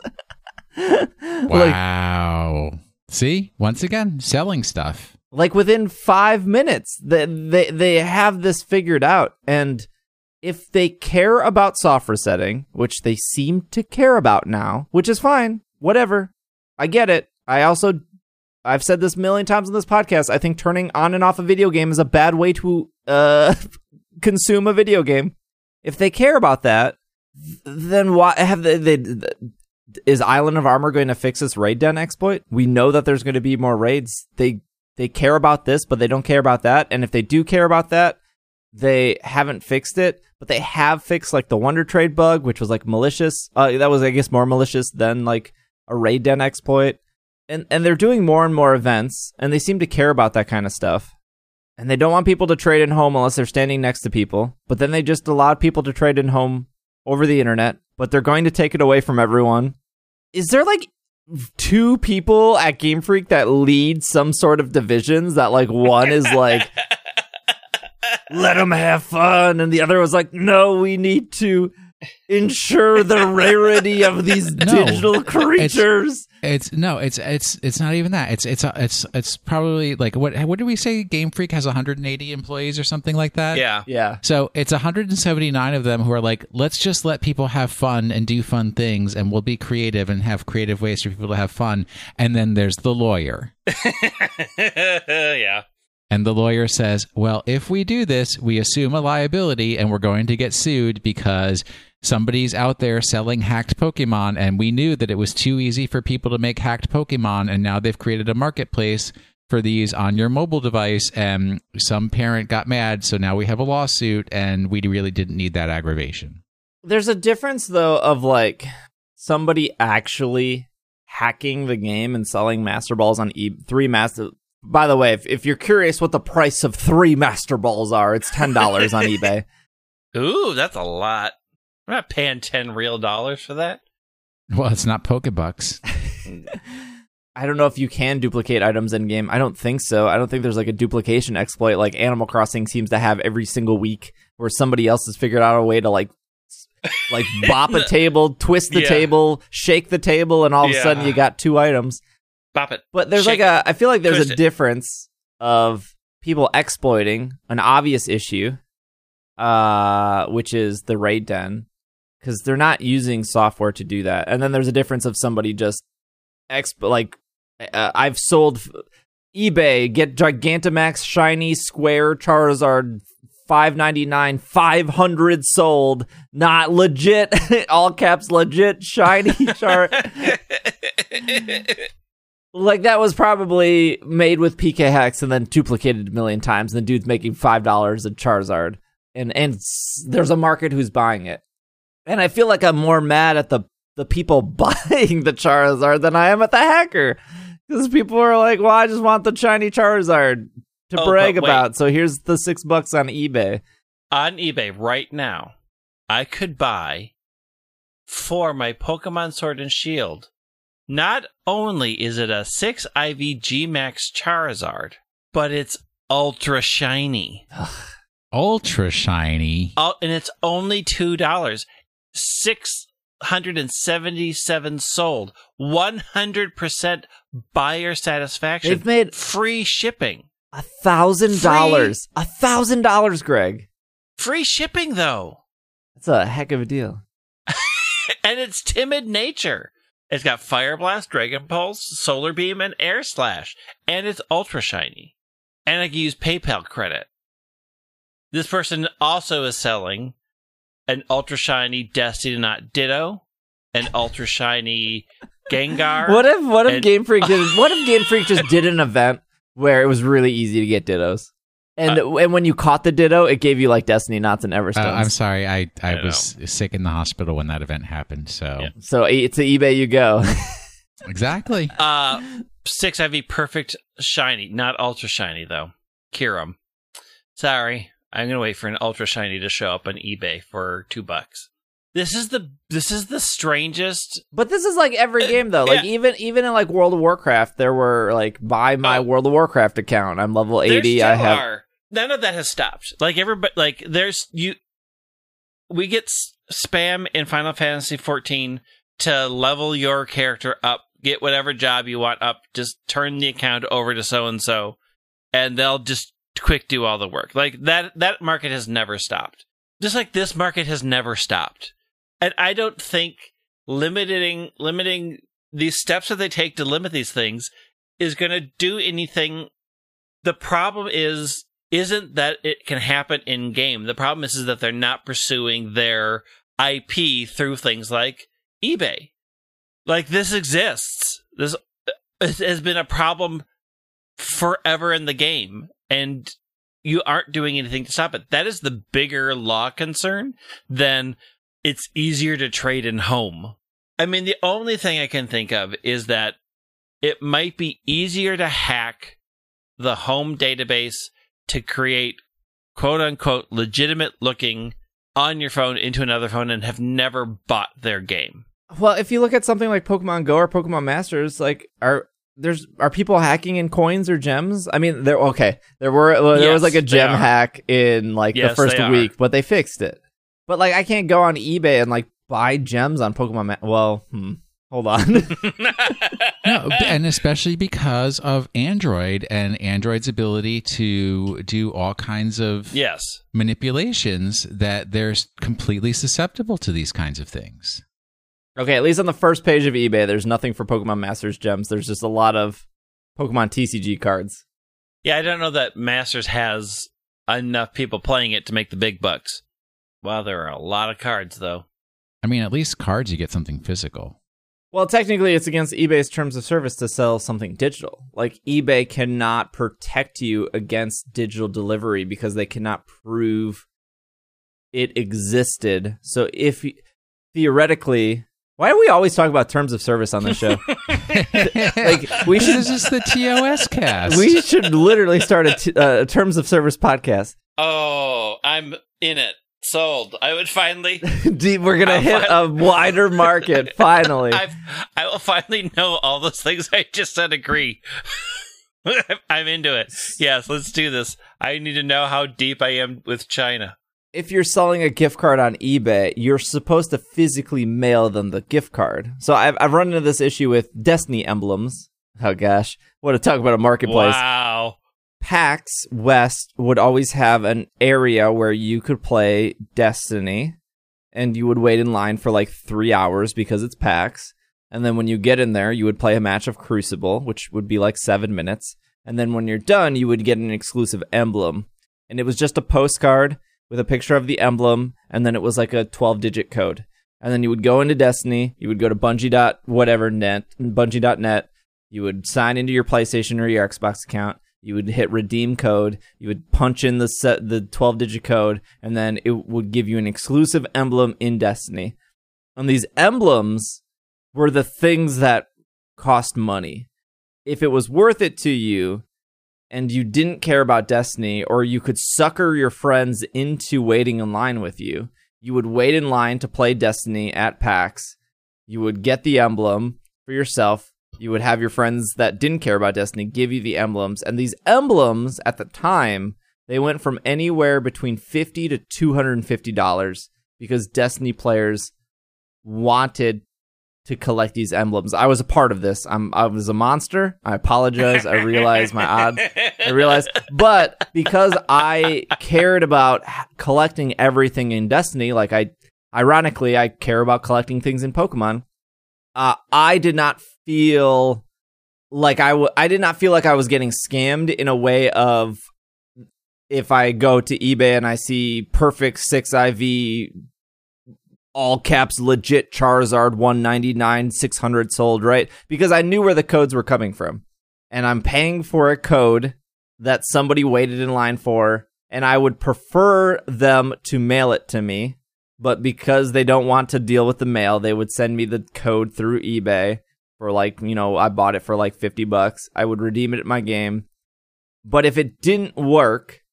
wow. Like, See, once again, selling stuff. Like within five minutes, they, they they have this figured out, and if they care about soft resetting, which they seem to care about now, which is fine, whatever, I get it. I also, I've said this a million times on this podcast. I think turning on and off a video game is a bad way to uh, consume a video game. If they care about that, then why have they, they is Island of Armor going to fix this raid den exploit? We know that there's going to be more raids. They they care about this, but they don't care about that. And if they do care about that, they haven't fixed it. But they have fixed like the Wonder Trade bug, which was like malicious. Uh, that was I guess more malicious than like a raid den exploit. And and they're doing more and more events, and they seem to care about that kind of stuff. And they don't want people to trade in home unless they're standing next to people. But then they just allowed people to trade in home over the internet. But they're going to take it away from everyone is there like two people at Game Freak that lead some sort of divisions that like one is like let them have fun, and the other was like, no, we need to ensure the rarity of these digital creatures. It's no, it's it's it's not even that. It's it's uh, it's it's probably like what what did we say? Game Freak has 180 employees or something like that. Yeah. Yeah. So it's 179 of them who are like, let's just let people have fun and do fun things, and we'll be creative and have creative ways for people to have fun. And then there's the lawyer. yeah. And the lawyer says, Well, if we do this, we assume a liability and we're going to get sued because somebody's out there selling hacked Pokemon. And we knew that it was too easy for people to make hacked Pokemon. And now they've created a marketplace for these on your mobile device. And some parent got mad. So now we have a lawsuit and we really didn't need that aggravation. There's a difference though of like somebody actually hacking the game and selling master balls on e- three master by the way, if, if you're curious what the price of three master balls are, it's ten dollars on eBay. Ooh, that's a lot. I'm not paying ten real dollars for that. Well, it's not Pokebucks. I don't know if you can duplicate items in game. I don't think so. I don't think there's like a duplication exploit like Animal Crossing seems to have every single week, where somebody else has figured out a way to like like bop a table, twist the Yeah. table, shake the table, and all of a sudden you got two items. Bop it. But there's Shake like a I feel like there's twist a it. difference of people exploiting an obvious issue, uh, which is the raid den, because they're not using software to do that. And then there's a difference of somebody just exp like uh, I've sold f- eBay get Gigantamax shiny square Charizard. 599 500 sold not legit all caps legit shiny char like that was probably made with PK Hex and then duplicated a million times. And the dude's making five dollars a Charizard, and and there's a market who's buying it. And I feel like I'm more mad at the the people buying the Charizard than I am at the hacker, because people are like, "Well, I just want the shiny Charizard to Oh, brag about." So here's the six bucks on eBay. on eBay right now, I could buy for my Pokemon Sword and Shield. Not only is it a 6 IV G Max Charizard, but it's ultra shiny. Ultra shiny. Oh, and it's only $2. 677 sold. 100% buyer satisfaction. They've made free shipping. a thousand dollars, a thousand dollars, Greg. Free shipping though. That's a heck of a deal. and it's timid nature. It's got Fire Blast, Dragon Pulse, Solar Beam, and Air Slash, and it's ultra shiny. And I can use PayPal credit. This person also is selling an ultra shiny Destiny Knot Ditto, an ultra shiny Gengar. What if what if and- Game Freak did what if Game Freak just did an event where it was really easy to get dittos? And and when you caught the ditto, it gave you like Destiny knots and Uh, Everstones. I'm sorry, I, I, I was sick in the hospital when that event happened. So Yeah. so e- to eBay you go. exactly. Uh, six IV perfect shiny, not ultra shiny though. Kiram. Sorry, I'm gonna wait for an ultra shiny to show up on eBay for two bucks. This is the this is the strangest. but this is like every uh, game though. Like yeah. even even in like World of Warcraft, there were like buy uh, my Oh. World of Warcraft account. I'm level eighty. I have are. None of that has stopped. Like everybody, like there's you. We get s- spam in Final Fantasy 14 to level your character up, get whatever job you want up. Just turn the account over to so and so, and they'll just quick do all the work. Like that. That market has never stopped. Just like this market has never stopped. And I don't think limiting limiting these steps that they take to limit these things is going to do anything. The problem is isn't that it can happen in game. The problem is, is that they're not pursuing their IP through things like eBay. Like this exists. This uh, has been a problem forever in the game, and you aren't doing anything to stop it. That is the bigger law concern than it's easier to trade in home. I mean, the only thing I can think of is that it might be easier to hack the home database to create quote unquote legitimate looking on your phone into another phone and have never bought their game. Well, if you look at something like Pokemon Go or Pokemon Masters, like are there's are people hacking in coins or gems? I mean, there okay, there were well, there was like a gem hack in like the first they are. week, but they fixed it. But like, I can't go on eBay and like buy gems on Pokemon. Ma- well, hmm, hold on. No, and especially because of Android and Android's ability to do all kinds of yes. manipulations that they're completely susceptible to these kinds of things. Okay, at least on the first page of eBay, there's nothing for Pokemon Masters gems. There's just a lot of Pokemon TCG cards. Yeah, I don't know that Masters has enough people playing it to make the big bucks. Wow, there are a lot of cards though. I mean, at least cards you get something physical. Well, technically, it's against eBay's terms of service to sell something digital. Like, eBay cannot protect you against digital delivery because they cannot prove it existed. So, if theoretically, why do we always talk about terms of service on this show? like, we should This should is just the TOS cast. we should literally start a t- uh, terms of service podcast. Oh, I'm in it. Sold. I would finally Deep, we're gonna I'll hit a wider market finally. I've, I will finally know all those things I just said agree. I'm into it. Yes, let's do this. I need to know how deep I am with China. If you're selling a gift card on eBay, you're supposed to physically mail them the gift card. So I've I've run into this issue with Destiny emblems. Oh gosh, what to talk about a marketplace. Wow. PAX West would always have an area where you could play Destiny, and you would wait in line for like three hours because it's PAX. And then when you get in there, you would play a match of Crucible, which would be like seven minutes. And then when you're done, you would get an exclusive emblem. And it was just a postcard with a picture of the emblem, and then it was like a 12 digit code. And then you would go into Destiny, you would go to Bungie dot whatever net, Bungie.net, you would sign into your PlayStation or your Xbox account. You would hit redeem code. You would punch in the set the 12 digit code, and then it would give you an exclusive emblem in Destiny. And these emblems were the things that cost money. If it was worth it to you, and you didn't care about Destiny, or you could sucker your friends into waiting in line with you, you would wait in line to play Destiny at PAX. You would get the emblem for yourself. You would have your friends that didn't care about Destiny give you the emblems. And these emblems at the time, they went from anywhere between 50 to $250 because Destiny players wanted to collect these emblems. I was a part of this. I'm I was a monster. I apologize. I realize my odds. I realized, but because I cared about collecting everything in Destiny, like I, ironically, I care about collecting things in Pokemon. Uh, I did not feel like I w- I did not feel like I was getting scammed in a way of if I go to eBay and I see perfect six IV all caps legit Charizard 199 600 sold, right? Because I knew where the codes were coming from. And I'm paying for a code that somebody waited in line for and I would prefer them to mail it to me, but because they don't want to deal with the mail, they would send me the code through eBay for like, you know, I bought it for like 50 bucks. I would redeem it at my game. But if it didn't work,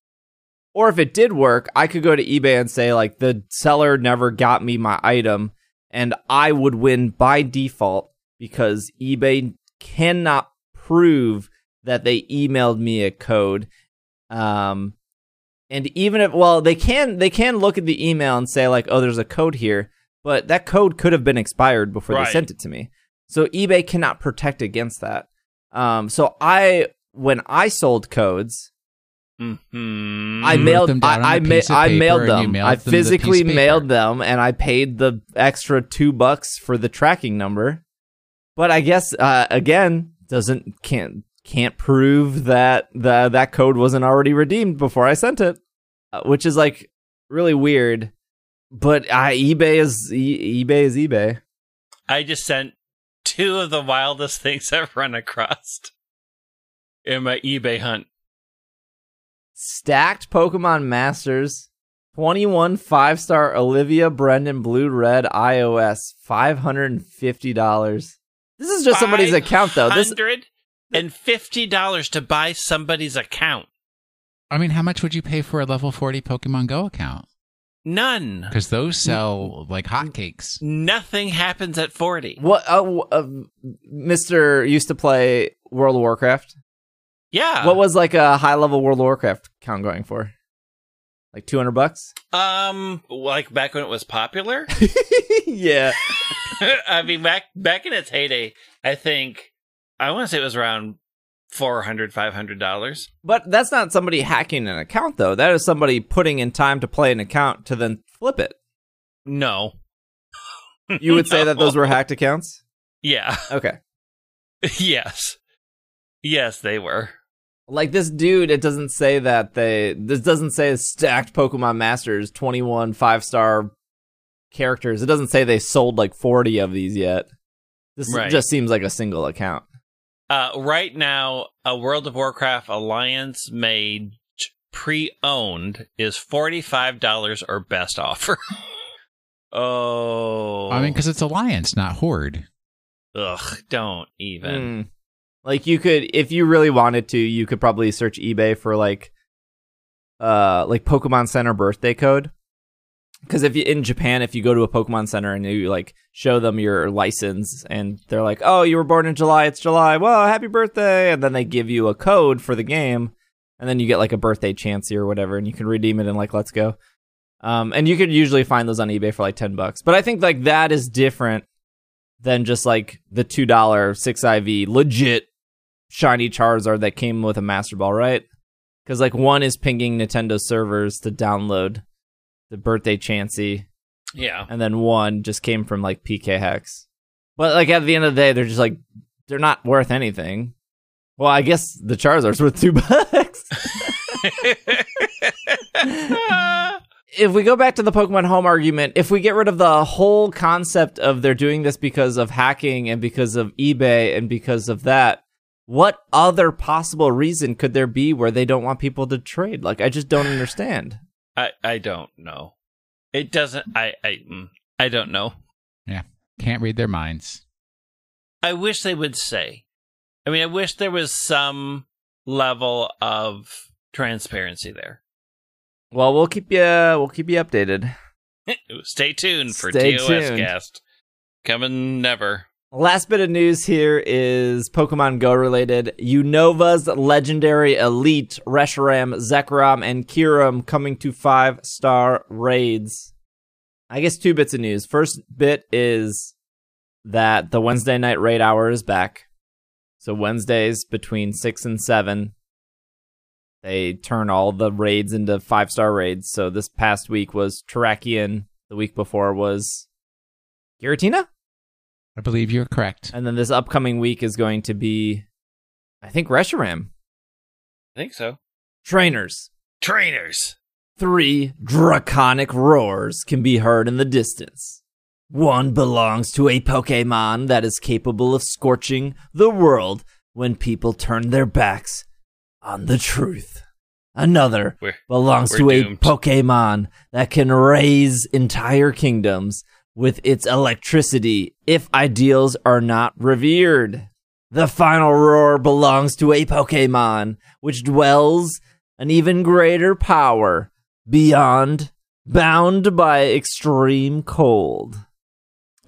or if it did work, I could go to eBay and say, like, the seller never got me my item, and I would win by default because eBay cannot prove that they emailed me a code. Um, and even if, well, they can, they can look at the email and say, like, oh, there's a code here, but that code could have been expired before Right. they sent it to me. So eBay cannot protect against that. Um, so I, when I sold codes, Mhm. I mailed. them down on I, I, a ma- piece of I paper mailed them. mailed I them the physically paper. mailed them, and I paid the extra two bucks for the tracking number. But I guess uh, again doesn't can't can't prove that the that code wasn't already redeemed before I sent it, uh, which is like really weird. But uh, eBay is e- eBay is eBay. I just sent two of the wildest things I've run across in my eBay hunt. Stacked Pokemon Masters, 21 five star Olivia Brendan Blue Red iOS, $550. This is just somebody's account though. This hundred and fifty dollars to buy somebody's account. I mean, how much would you pay for a level 40 Pokemon Go account? None. Because those sell like hotcakes. Nothing happens at forty. what uh, uh, Mr. used to play World of Warcraft? Yeah. What was like a high level World of Warcraft count going for? Like 200 bucks? um like back when it was popular? yeah. I mean back back in its heyday, I think I want to say it was around 400 500 dollars. But that's not somebody hacking an account though. That is somebody putting in time to play an account to then flip it. No. You would say that those were hacked accounts? Yeah. Okay. yes. Yes, they were. Like this dude, it doesn't say that they. This doesn't say stacked Pokemon Masters, twenty one five star characters. It doesn't say they sold like forty of these yet. This Right. just seems like a single account. Uh, right now, a World of Warcraft Alliance made pre-owned is forty-five dollars or best offer. oh, I mean, because it's Alliance, not Horde. ugh, don't even. Mm. Like you could, if you really wanted to, you could probably search eBay for like, uh, like Pokemon Center birthday code. Because if you in Japan, if you go to a Pokemon Center and you like show them your license, and they're like, "Oh, you were born in July. It's July. Well, happy birthday!" And then they give you a code for the game, and then you get like a birthday Chansey or whatever, and you can redeem it in like Let's Go. Um, and you could usually find those on eBay for like ten bucks. But I think like that is different than just like the two dollar six IV legit shiny Charizard that came with a Master Ball, right? Because like one is pinging Nintendo servers to download the birthday Chansey, Yeah, and then one just came from like PK Hex. But like at the end of the day, they're just like they're not worth anything. Well, I guess the Charizard's worth two bucks. if we go back to the Pokemon Home argument, if we get rid of the whole concept of they're doing this because of hacking and because of eBay and because of that, what other possible reason could there be where they don't want people to trade? Like, I just don't understand. I I don't know. It doesn't. I I mm, I don't know. Yeah, can't read their minds. I wish they would say. I mean, I wish there was some level of transparency there. Well, we'll keep you we'll keep you updated. Stay tuned for Stay TOS tuned. Cast. Coming never. Last bit of news here is Pokemon Go related. Unova's legendary elite Reshiram, Zekrom, and Kyurem coming to five star raids. I guess two bits of news. First bit is that the Wednesday night raid hour is back. So Wednesdays between six and seven, they turn all the raids into five star raids. So this past week was Terrakion. The week before was Giratina? I believe you're correct. And then this upcoming week is going to be, I think, Reshiram. I think so. Trainers. Trainers. Three draconic roars can be heard in the distance. One belongs to a Pokemon that is capable of scorching the world when people turn their backs on the truth. Another We're belongs we're to a. Pokemon that can raise entire kingdoms with its electricity if ideals are not revered. The final roar belongs to a Pokemon which dwells an even greater power beyond, bound by extreme cold.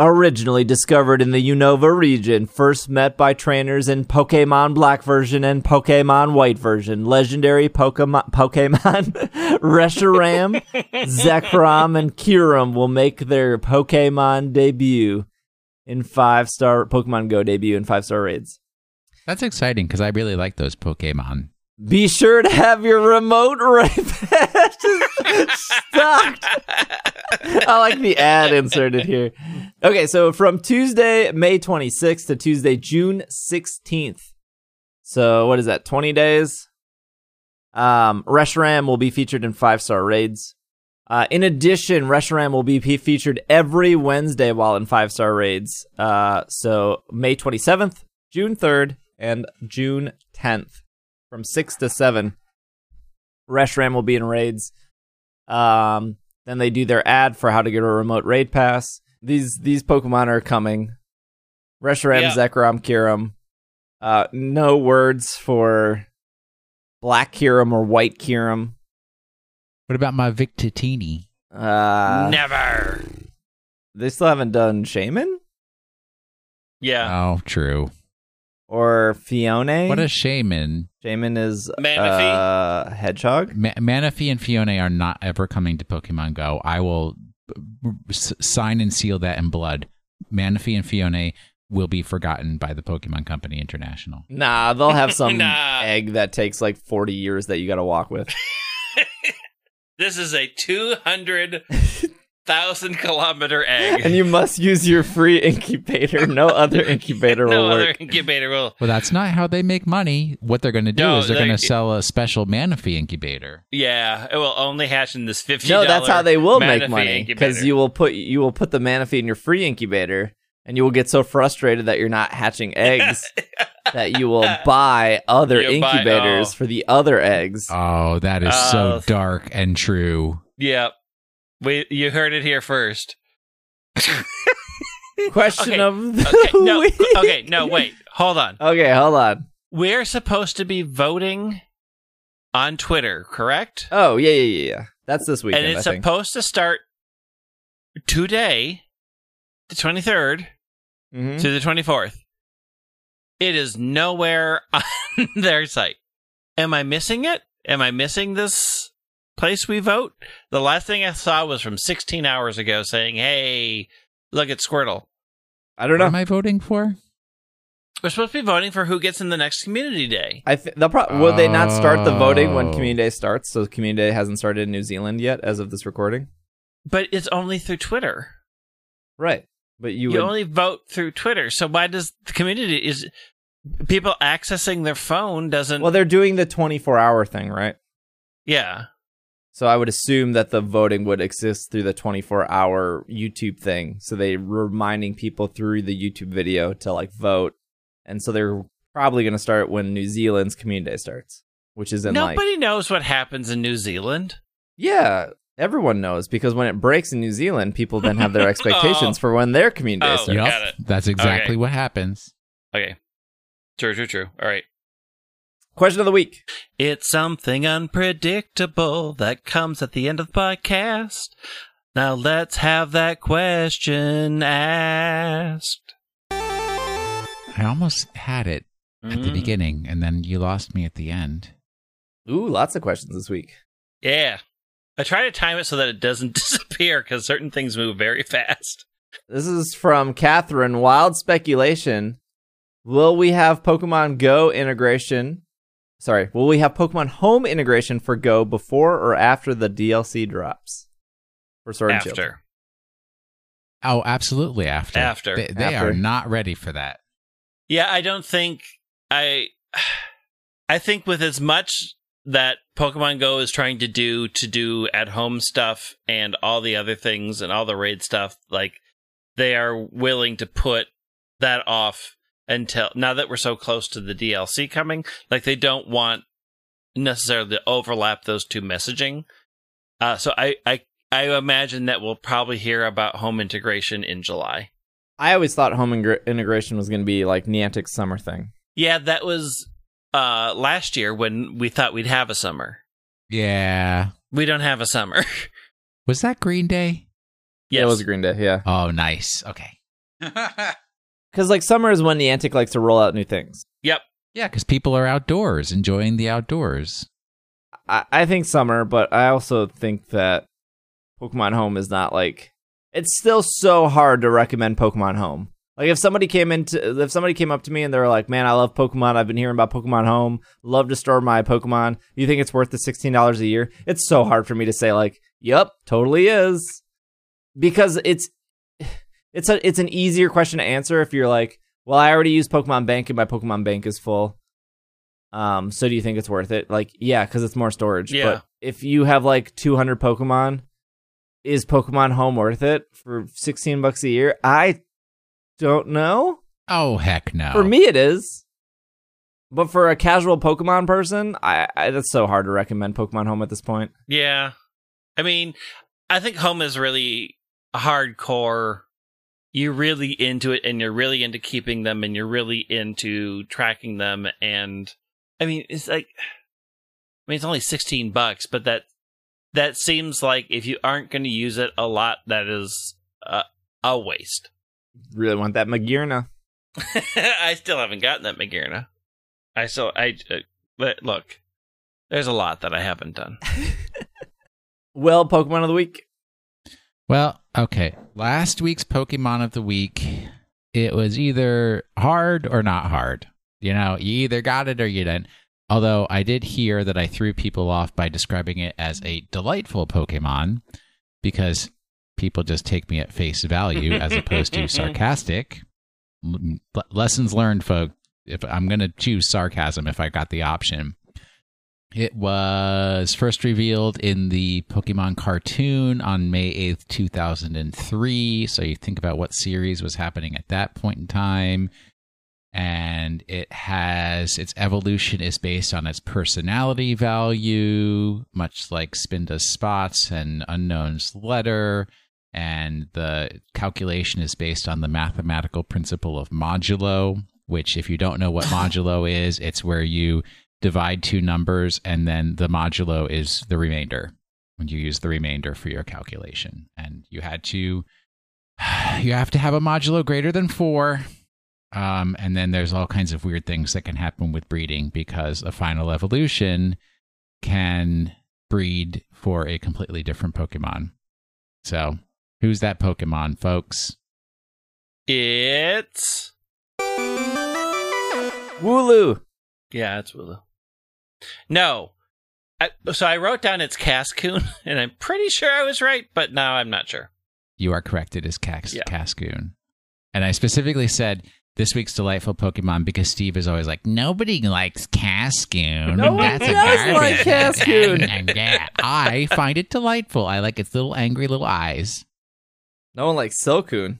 Originally discovered in the Unova region, first met by trainers in Pokemon Black version and Pokemon White version, legendary Pokemon Pokemon Reshiram, Zekrom, and Kyurem will make their Pokemon debut in five star Pokemon Go debut in five star raids. That's exciting because I really like those Pokemon. Be sure to have your remote right stocked. I like the ad inserted here. Okay, so from Tuesday, May 26th to Tuesday, June 16th. So what is that? 20 days. Um, Reshiram will be featured in five star raids. Uh, in addition, Reshiram will be featured every Wednesday while in five star raids. Uh, so May 27th, June 3rd, and June 10th from 6 to 7. Reshiram will be in raids. Um, then they do their ad for how to get a remote raid pass. These these Pokemon are coming. Reshiram, Yeah. Zekrom, Kyurem. Uh, no words for Black Kyurem or White Kyurem. What about my Victitini? Uh, Never. they still haven't done Shaymin Yeah. Oh, true. Or Phione. What a shaman. Shaymin is Manaphy. uh, hedgehog. Ma- Manaphy and Phione are not ever coming to Pokemon Go. I will b- b- s- sign and seal that in blood. Manaphy and Phione will be forgotten by the Pokemon Company International. Nah, they'll have some Nah. egg that takes like 40 years that you got to walk with. This is a 200,000 kilometer egg. and you must use your free incubator. No other incubator no will other work. incubator will. Well, that's not how they make money. What they're going to do No, is they're they- going to sell a special Manaphy incubator. Yeah, it will only hatch in this fifty. No, that's how they will make money because you will put you will put the Manaphy in your free incubator, and you will get so frustrated that you're not hatching eggs that you will buy other You'll buy- incubators oh. for the other eggs. Oh, that is Oh. so uh, dark and true. Yep. We you heard it here first. Question okay, of the Okay, no, week. okay, no, wait, hold on. Okay, hold on. We're supposed to be voting on Twitter, correct? Oh yeah, yeah, yeah, yeah. That's this weekend. and it's I think. supposed to start today, the twenty third, Mhm. to the twenty fourth. It is nowhere on their site. Am I missing it? Am I missing this place we vote? The last thing I saw was from 16 hours ago saying, hey, look at Squirtle. I don't What know. am I voting for? We're supposed to be voting for who gets in the next community day. I th- they'll pro- will they not start the voting when Oh. Community Day starts? So Community Day hasn't started in New Zealand yet, as of this recording. But it's only through Twitter. Right, but you, You, would, only vote through Twitter. So why does the community is people accessing their phone doesn't well, they're doing the twenty-four hour thing, right? Yeah. So I would assume that the voting would exist through the 24 hour YouTube thing. So they were reminding people through the YouTube video to like vote. And so they're probably going to start when New Zealand's community day starts, which is in like, Nobody knows what happens in New Zealand. yeah, everyone knows because when it breaks in New Zealand, people then have their expectations Oh. for when their community day Oh, starts. Got it. that's exactly Okay. what happens. Okay. True, true, true. All right. Question of the week. It's something unpredictable that comes at the end of the podcast. Now let's have that question asked. I almost had it at the Mm. beginning, and then you lost me at the end. Ooh, lots of questions this week. Yeah. I try to time it so that it doesn't disappear because certain things move very fast. This is from Catherine. Wild speculation. Will we have Pokemon Go integration? Sorry, will we have Pokemon Home integration for Go before or after the DLC drops? For Sword and Shield. After. Oh, absolutely. After. After. They, they After. are not ready for that. Yeah, I don't think I I think with as much that Pokemon Go is trying to do to do at home stuff and all the other things and all the raid stuff, like they are willing to put that off until now that we're so close to the DLC coming, like they don't want necessarily to overlap those two messaging. Uh, so I, I I imagine that we'll probably hear about home integration in July. I always thought home ingr- integration was going to be like Niantic's summer thing. Yeah, that was uh last year when we thought we'd have a summer. Yeah. We don't have a summer. Was that Green Day? yes. Yeah, it was Green Day, yeah. Oh, nice. Okay. Because like summer is when Niantic likes to roll out new things. Yep. Yeah, because people are outdoors, enjoying the outdoors. I, I think summer, but I also think that Pokemon Home is not like it's still so hard to recommend Pokemon Home. Like if somebody came into if somebody came up to me and they were like, "Man, I love Pokemon. I've been hearing about Pokemon Home. Love to store my Pokemon. You think it's worth the sixteen dollars a year?" It's so hard for me to say like, "Yep, totally is," because it's it's a it's an easier question to answer if you're like, "Well, I already use Pokemon Bank and my Pokemon Bank is full." Um, so do you think it's worth it? Like, yeah, because it's more storage. Yeah. But if you have like 200 Pokemon, is Pokemon Home worth it for 16 bucks a year? I don't know. Oh, heck no. For me, it is. But for a casual Pokemon person, I, I that's so hard to recommend Pokemon Home at this point. Yeah. I mean, I think home is really hardcore. You're really into it and you're really into keeping them and you're really into tracking them and I mean, it's like I mean, it's only 16 bucks, but that that seems like if you aren't going to use it a lot that is uh, a waste. Really want that Magearna. I still haven't gotten that Magearna. I still I uh, but look. There's a lot that I haven't done. Well, Pokemon of the week. Well, okay. Last week's Pokemon of the week, it was either hard or not hard. You know, you either got it or you didn't. Although I did hear that I threw people off by describing it as a delightful Pokemon because people just take me at face value as opposed to sarcastic. L- lessons learned, folks. If I'm going to choose sarcasm if I got the option. It was first revealed in the Pokemon cartoon on May 8th, 2003. So you think about what series was happening at that point in time. And it has its evolution is based on its personality value, much like Spinda's spots and Unown's letter. And the calculation is based on the mathematical principle of modulo, which, if you don't know what modulo is, it's where you divide two numbers and then the modulo is the remainder when you use the remainder for your calculation and you had to you have to have a modulo greater than four um, and then there's all kinds of weird things that can happen with breeding because a final evolution can breed for a completely different pokemon so who's that pokemon folks It's Wooloo. yeah, it's Wooloo. No. I, so I wrote down it's Cascoon, and I'm pretty sure I was right, but now I'm not sure. You are correct. It is Cas- Yeah. Cascoon. And I specifically said this week's delightful Pokemon because Steve is always like, nobody likes Cascoon. No one That's a does like Cascoon. And yeah, I find it delightful. I like its little angry little eyes. No one likes Silcoon.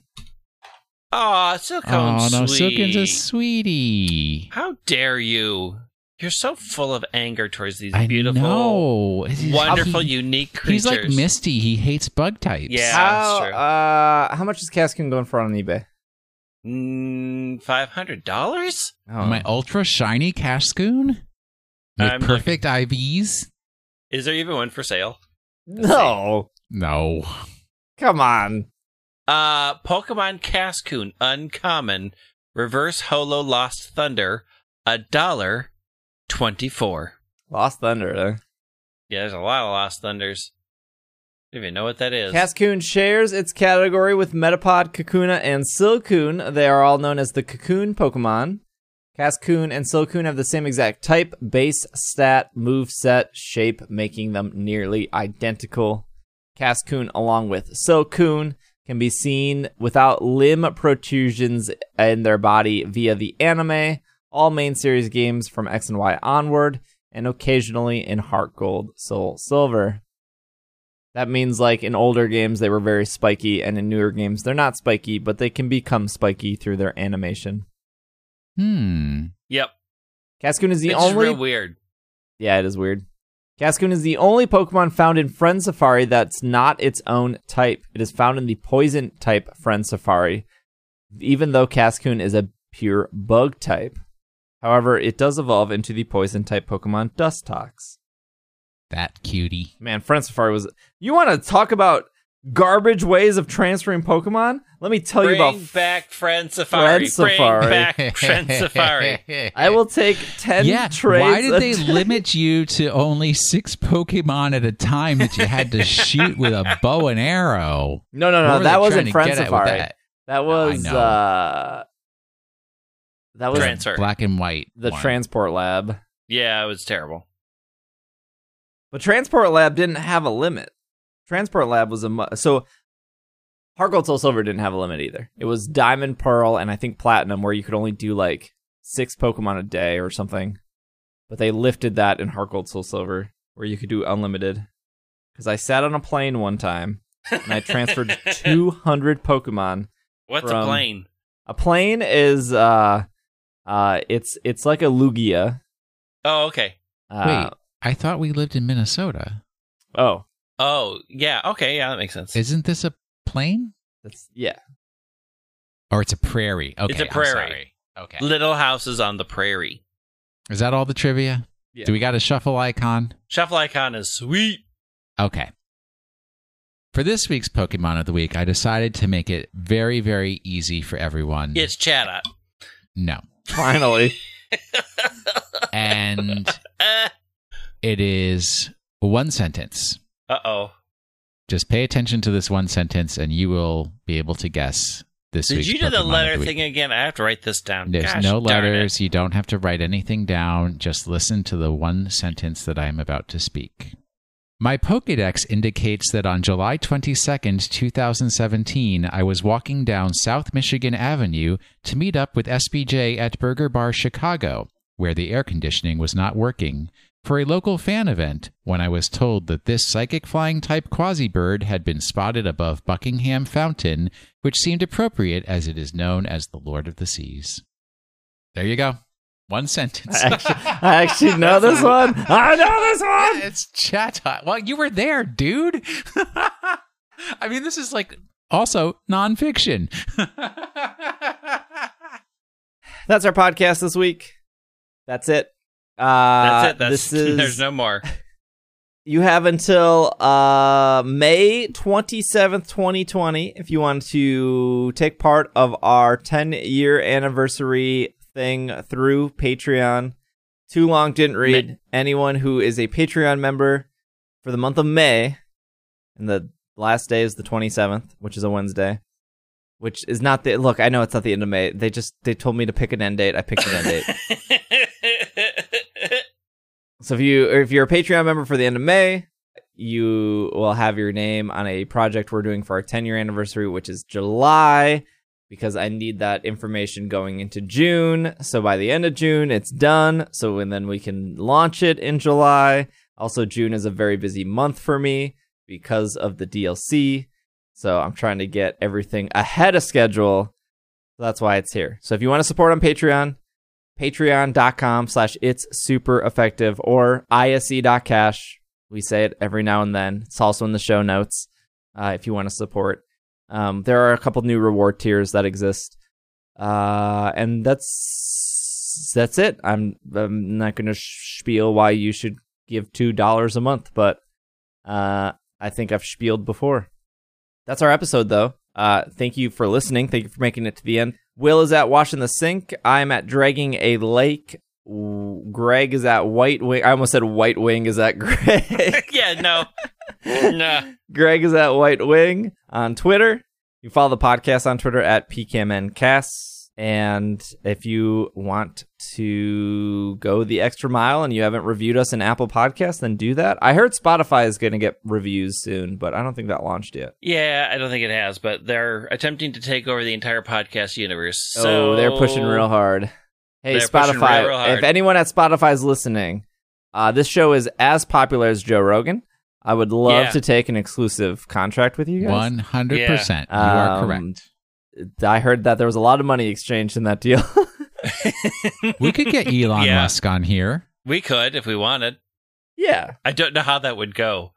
Aw, Silcoon, oh no, sweet. Silcoon's a sweetie. How dare you? You're so full of anger towards these I beautiful, know. Wonderful, he- unique creatures. He's like Misty. He hates bug types. Yeah. how, that's true. uh, how much is Cascoon going for on eBay? Mm, Five hundred dollars? Oh. My ultra shiny Cascoon with I'm perfect IVs. Is there even one for sale? no. No. Come on. Uh, Pokemon Cascoon, uncommon, reverse holo lost thunder, a dollar twenty-four. Lost Thunder. Huh? Yeah, there's a lot of lost thunders. I don't even know what that is. Cascoon shares its category with Metapod, Kakuna, and Silcoon. They are all known as the Cocoon Pokemon. Cascoon and Silcoon have the same exact type, base, stat, move set, shape, making them nearly identical. Cascoon, along with Silcoon, can be seen without limb protrusions in their body via the anime, all main series games from X and Y onward, and occasionally in Heart Gold, Soul Silver. That means like in older games they were very spiky, and in newer games they're not spiky, but they can become spiky through their animation. Hmm. Yep. Cascoon is the it's only real weird. Yeah, it is weird. Cascoon is the only Pokemon found in Friend Safari that's not its own type. It is found in the Poison type Friend Safari, even though Cascoon is a pure bug type. However, it does evolve into the Poison type Pokemon Dustox. That cutie. Man, Friend Safari was. You want to talk about garbage ways of transferring Pokemon? Let me tell Bring you about. back Friend Safari. Friend Safari. Bring back Friend Safari. I will take 10 yeah, trades. why did they day. limit you to only six Pokemon at a time that you had to shoot with a bow and arrow? No, no, What no. That wasn't Friend get at with Safari. that? That was. know. uh That was Transfer. Black and white. the one. Transport Lab. Yeah, it was terrible. But Transport Lab didn't have a limit. Transport Lab was a mu- so Heart Gold Soul Silver didn't have a limit either. It was Diamond, Pearl, and I think Platinum, where you could only do like six Pokemon a day or something. But they lifted that in Heart Gold Soul Silver, where you could do unlimited. Because I sat on a plane one time and I transferred 200 Pokemon. What's From- a plane? A plane is uh, uh, it's it's like a Lugia. Oh, okay. Uh, Wait, I thought we lived in Minnesota. oh, Oh, yeah. Okay, yeah, that makes sense. Isn't this a plane? that's yeah. Or it's a prairie? Okay, It's a I'm prairie. sorry. Okay. Little houses on the prairie. Is that all the trivia? Yeah. Do we got a shuffle icon? Shuffle icon is sweet. Okay. For this week's Pokemon of the Week, I decided to make it very, very easy for everyone. It's Chatot. No. Finally. And it is one sentence. Uh oh. Just pay attention to this one sentence and you will be able to guess this Did week's you do the Pokemon of letter week. thing again? I have to write this down. There's Gosh no letters. You don't have to write anything down. Just listen to the one sentence that I am about to speak. My Pokedex indicates that on July 22nd, 2017, I was walking down South Michigan Avenue to meet up with SBJ at Burger Bar Chicago, where the air conditioning was not working, for a local fan event when I was told that this psychic flying type quasibird had been spotted above Buckingham Fountain, which seemed appropriate as it is known as the Lord of the Seas. There you go. One sentence. I actually, I actually know this one. I know this one. Yeah, it's chat time. Well, you were there, dude. I mean, this is like also nonfiction. That's our podcast this week. That's it. Uh, That's it. That's this is there's no more. you have until uh, May 27th, 2020, if you want to take part of our 10 year anniversary thing through Patreon. Too long didn't read. Ma- Anyone who is a Patreon member for the month of May, and the last day is the 27th, which is a Wednesday. Which is not the look. I know it's not the end of May. They just they told me to pick an end date. I picked an end date. So if you if you're a Patreon member for the end of May, you will have your name on a project we're doing for our 10 year anniversary, which is July, because I need that information going into June. So by the end of June, it's done. So and then we can launch it in July. Also, June is a very busy month for me because of the DLC. So I'm trying to get everything ahead of schedule. So that's why it's here. So if you want to support on Patreon, patreon.com slash it's super effective or ise.cash. We say it every now and then. It's also in the show notes uh, if you want to support. Um, there are a couple new reward tiers that exist. Uh, and that's that's it. I'm I'm not going to spiel why you should give two dollars a month, but uh, I think I've spieled before. That's our episode, though. Uh, thank you for listening. Thank you for making it to the end. Will is at washing the sink. I'm at dragging a lake. Greg is at White Wing. I almost said White Wing is at Greg. yeah, no. No. Greg is at White Wing on Twitter. You follow the podcast on Twitter at PKMNCasts. And if you want to go the extra mile and you haven't reviewed us in Apple Podcasts, then do that. I heard Spotify is going to get reviews soon, but I don't think that launched yet. Yeah, I don't think it has, but they're attempting to take over the entire podcast universe. So oh, they're pushing real hard. Hey, They're Spotify. real, real hard. If anyone at Spotify is listening, uh, this show is as popular as Joe Rogan. I would love Yeah. to take an exclusive contract with you guys. One hundred percent. You are Um, correct. I heard that there was a lot of money exchanged in that deal. We could get Elon Yeah. Musk on here. We could if we wanted. yeah. I don't know how that would go.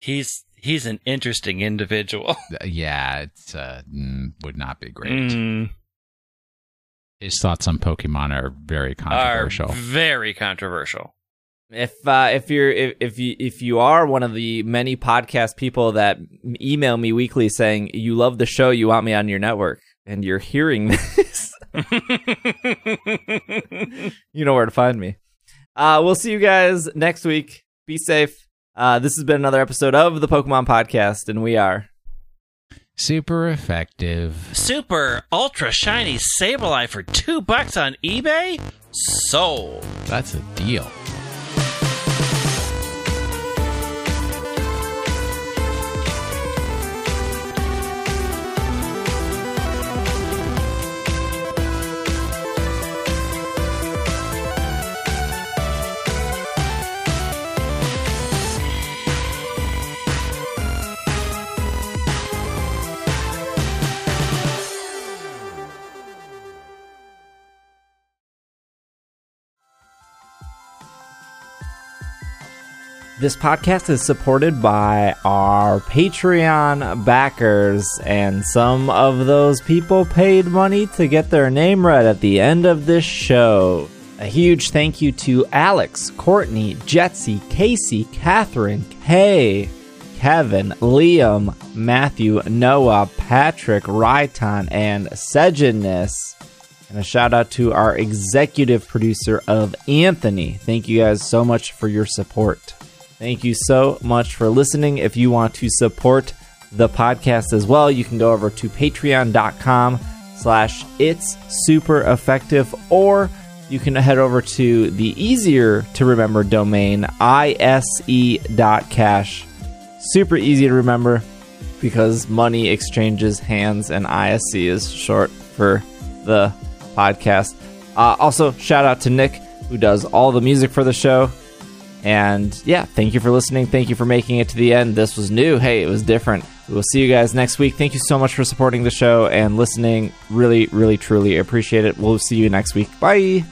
He's he's an interesting individual. Yeah, it uh, mm, would not be great. Mm, His thoughts on Pokemon are very are controversial. very controversial. If uh, if you're if, if you if you are one of the many podcast people that email me weekly saying you love the show, you want me on your network, and you're hearing this, you know where to find me. Uh, we'll see you guys next week. Be safe. Uh, this has been another episode of the Pokemon Podcast, and we are. Super effective. Super ultra shiny Sableye for two bucks on eBay? Sold. That's a deal. This podcast is supported by our Patreon backers, and some of those people paid money to get their name read at the end of this show. A huge thank you to Alex, Courtney, Jetsy, Casey, Catherine, Kay, Kevin, Liam, Matthew, Noah, Patrick, Ryton, and Sejanus. And a shout out to our executive producer of Anthony. Thank you guys so much for your support. Thank you so much for listening. If you want to support the podcast as well, you can go over to patreon.com slash it's super effective or you can head over to the easier to remember domain ise.cash. Super easy to remember because money exchanges hands and ISE is short for the podcast. Uh, also, shout out to Nick who does all the music for the show. And yeah, thank you for listening. Thank you for making it to the end. This was new. Hey, it was different. We will see you guys next week. Thank you so much for supporting the show and listening. Really, really, truly appreciate it. We'll see you next week. Bye.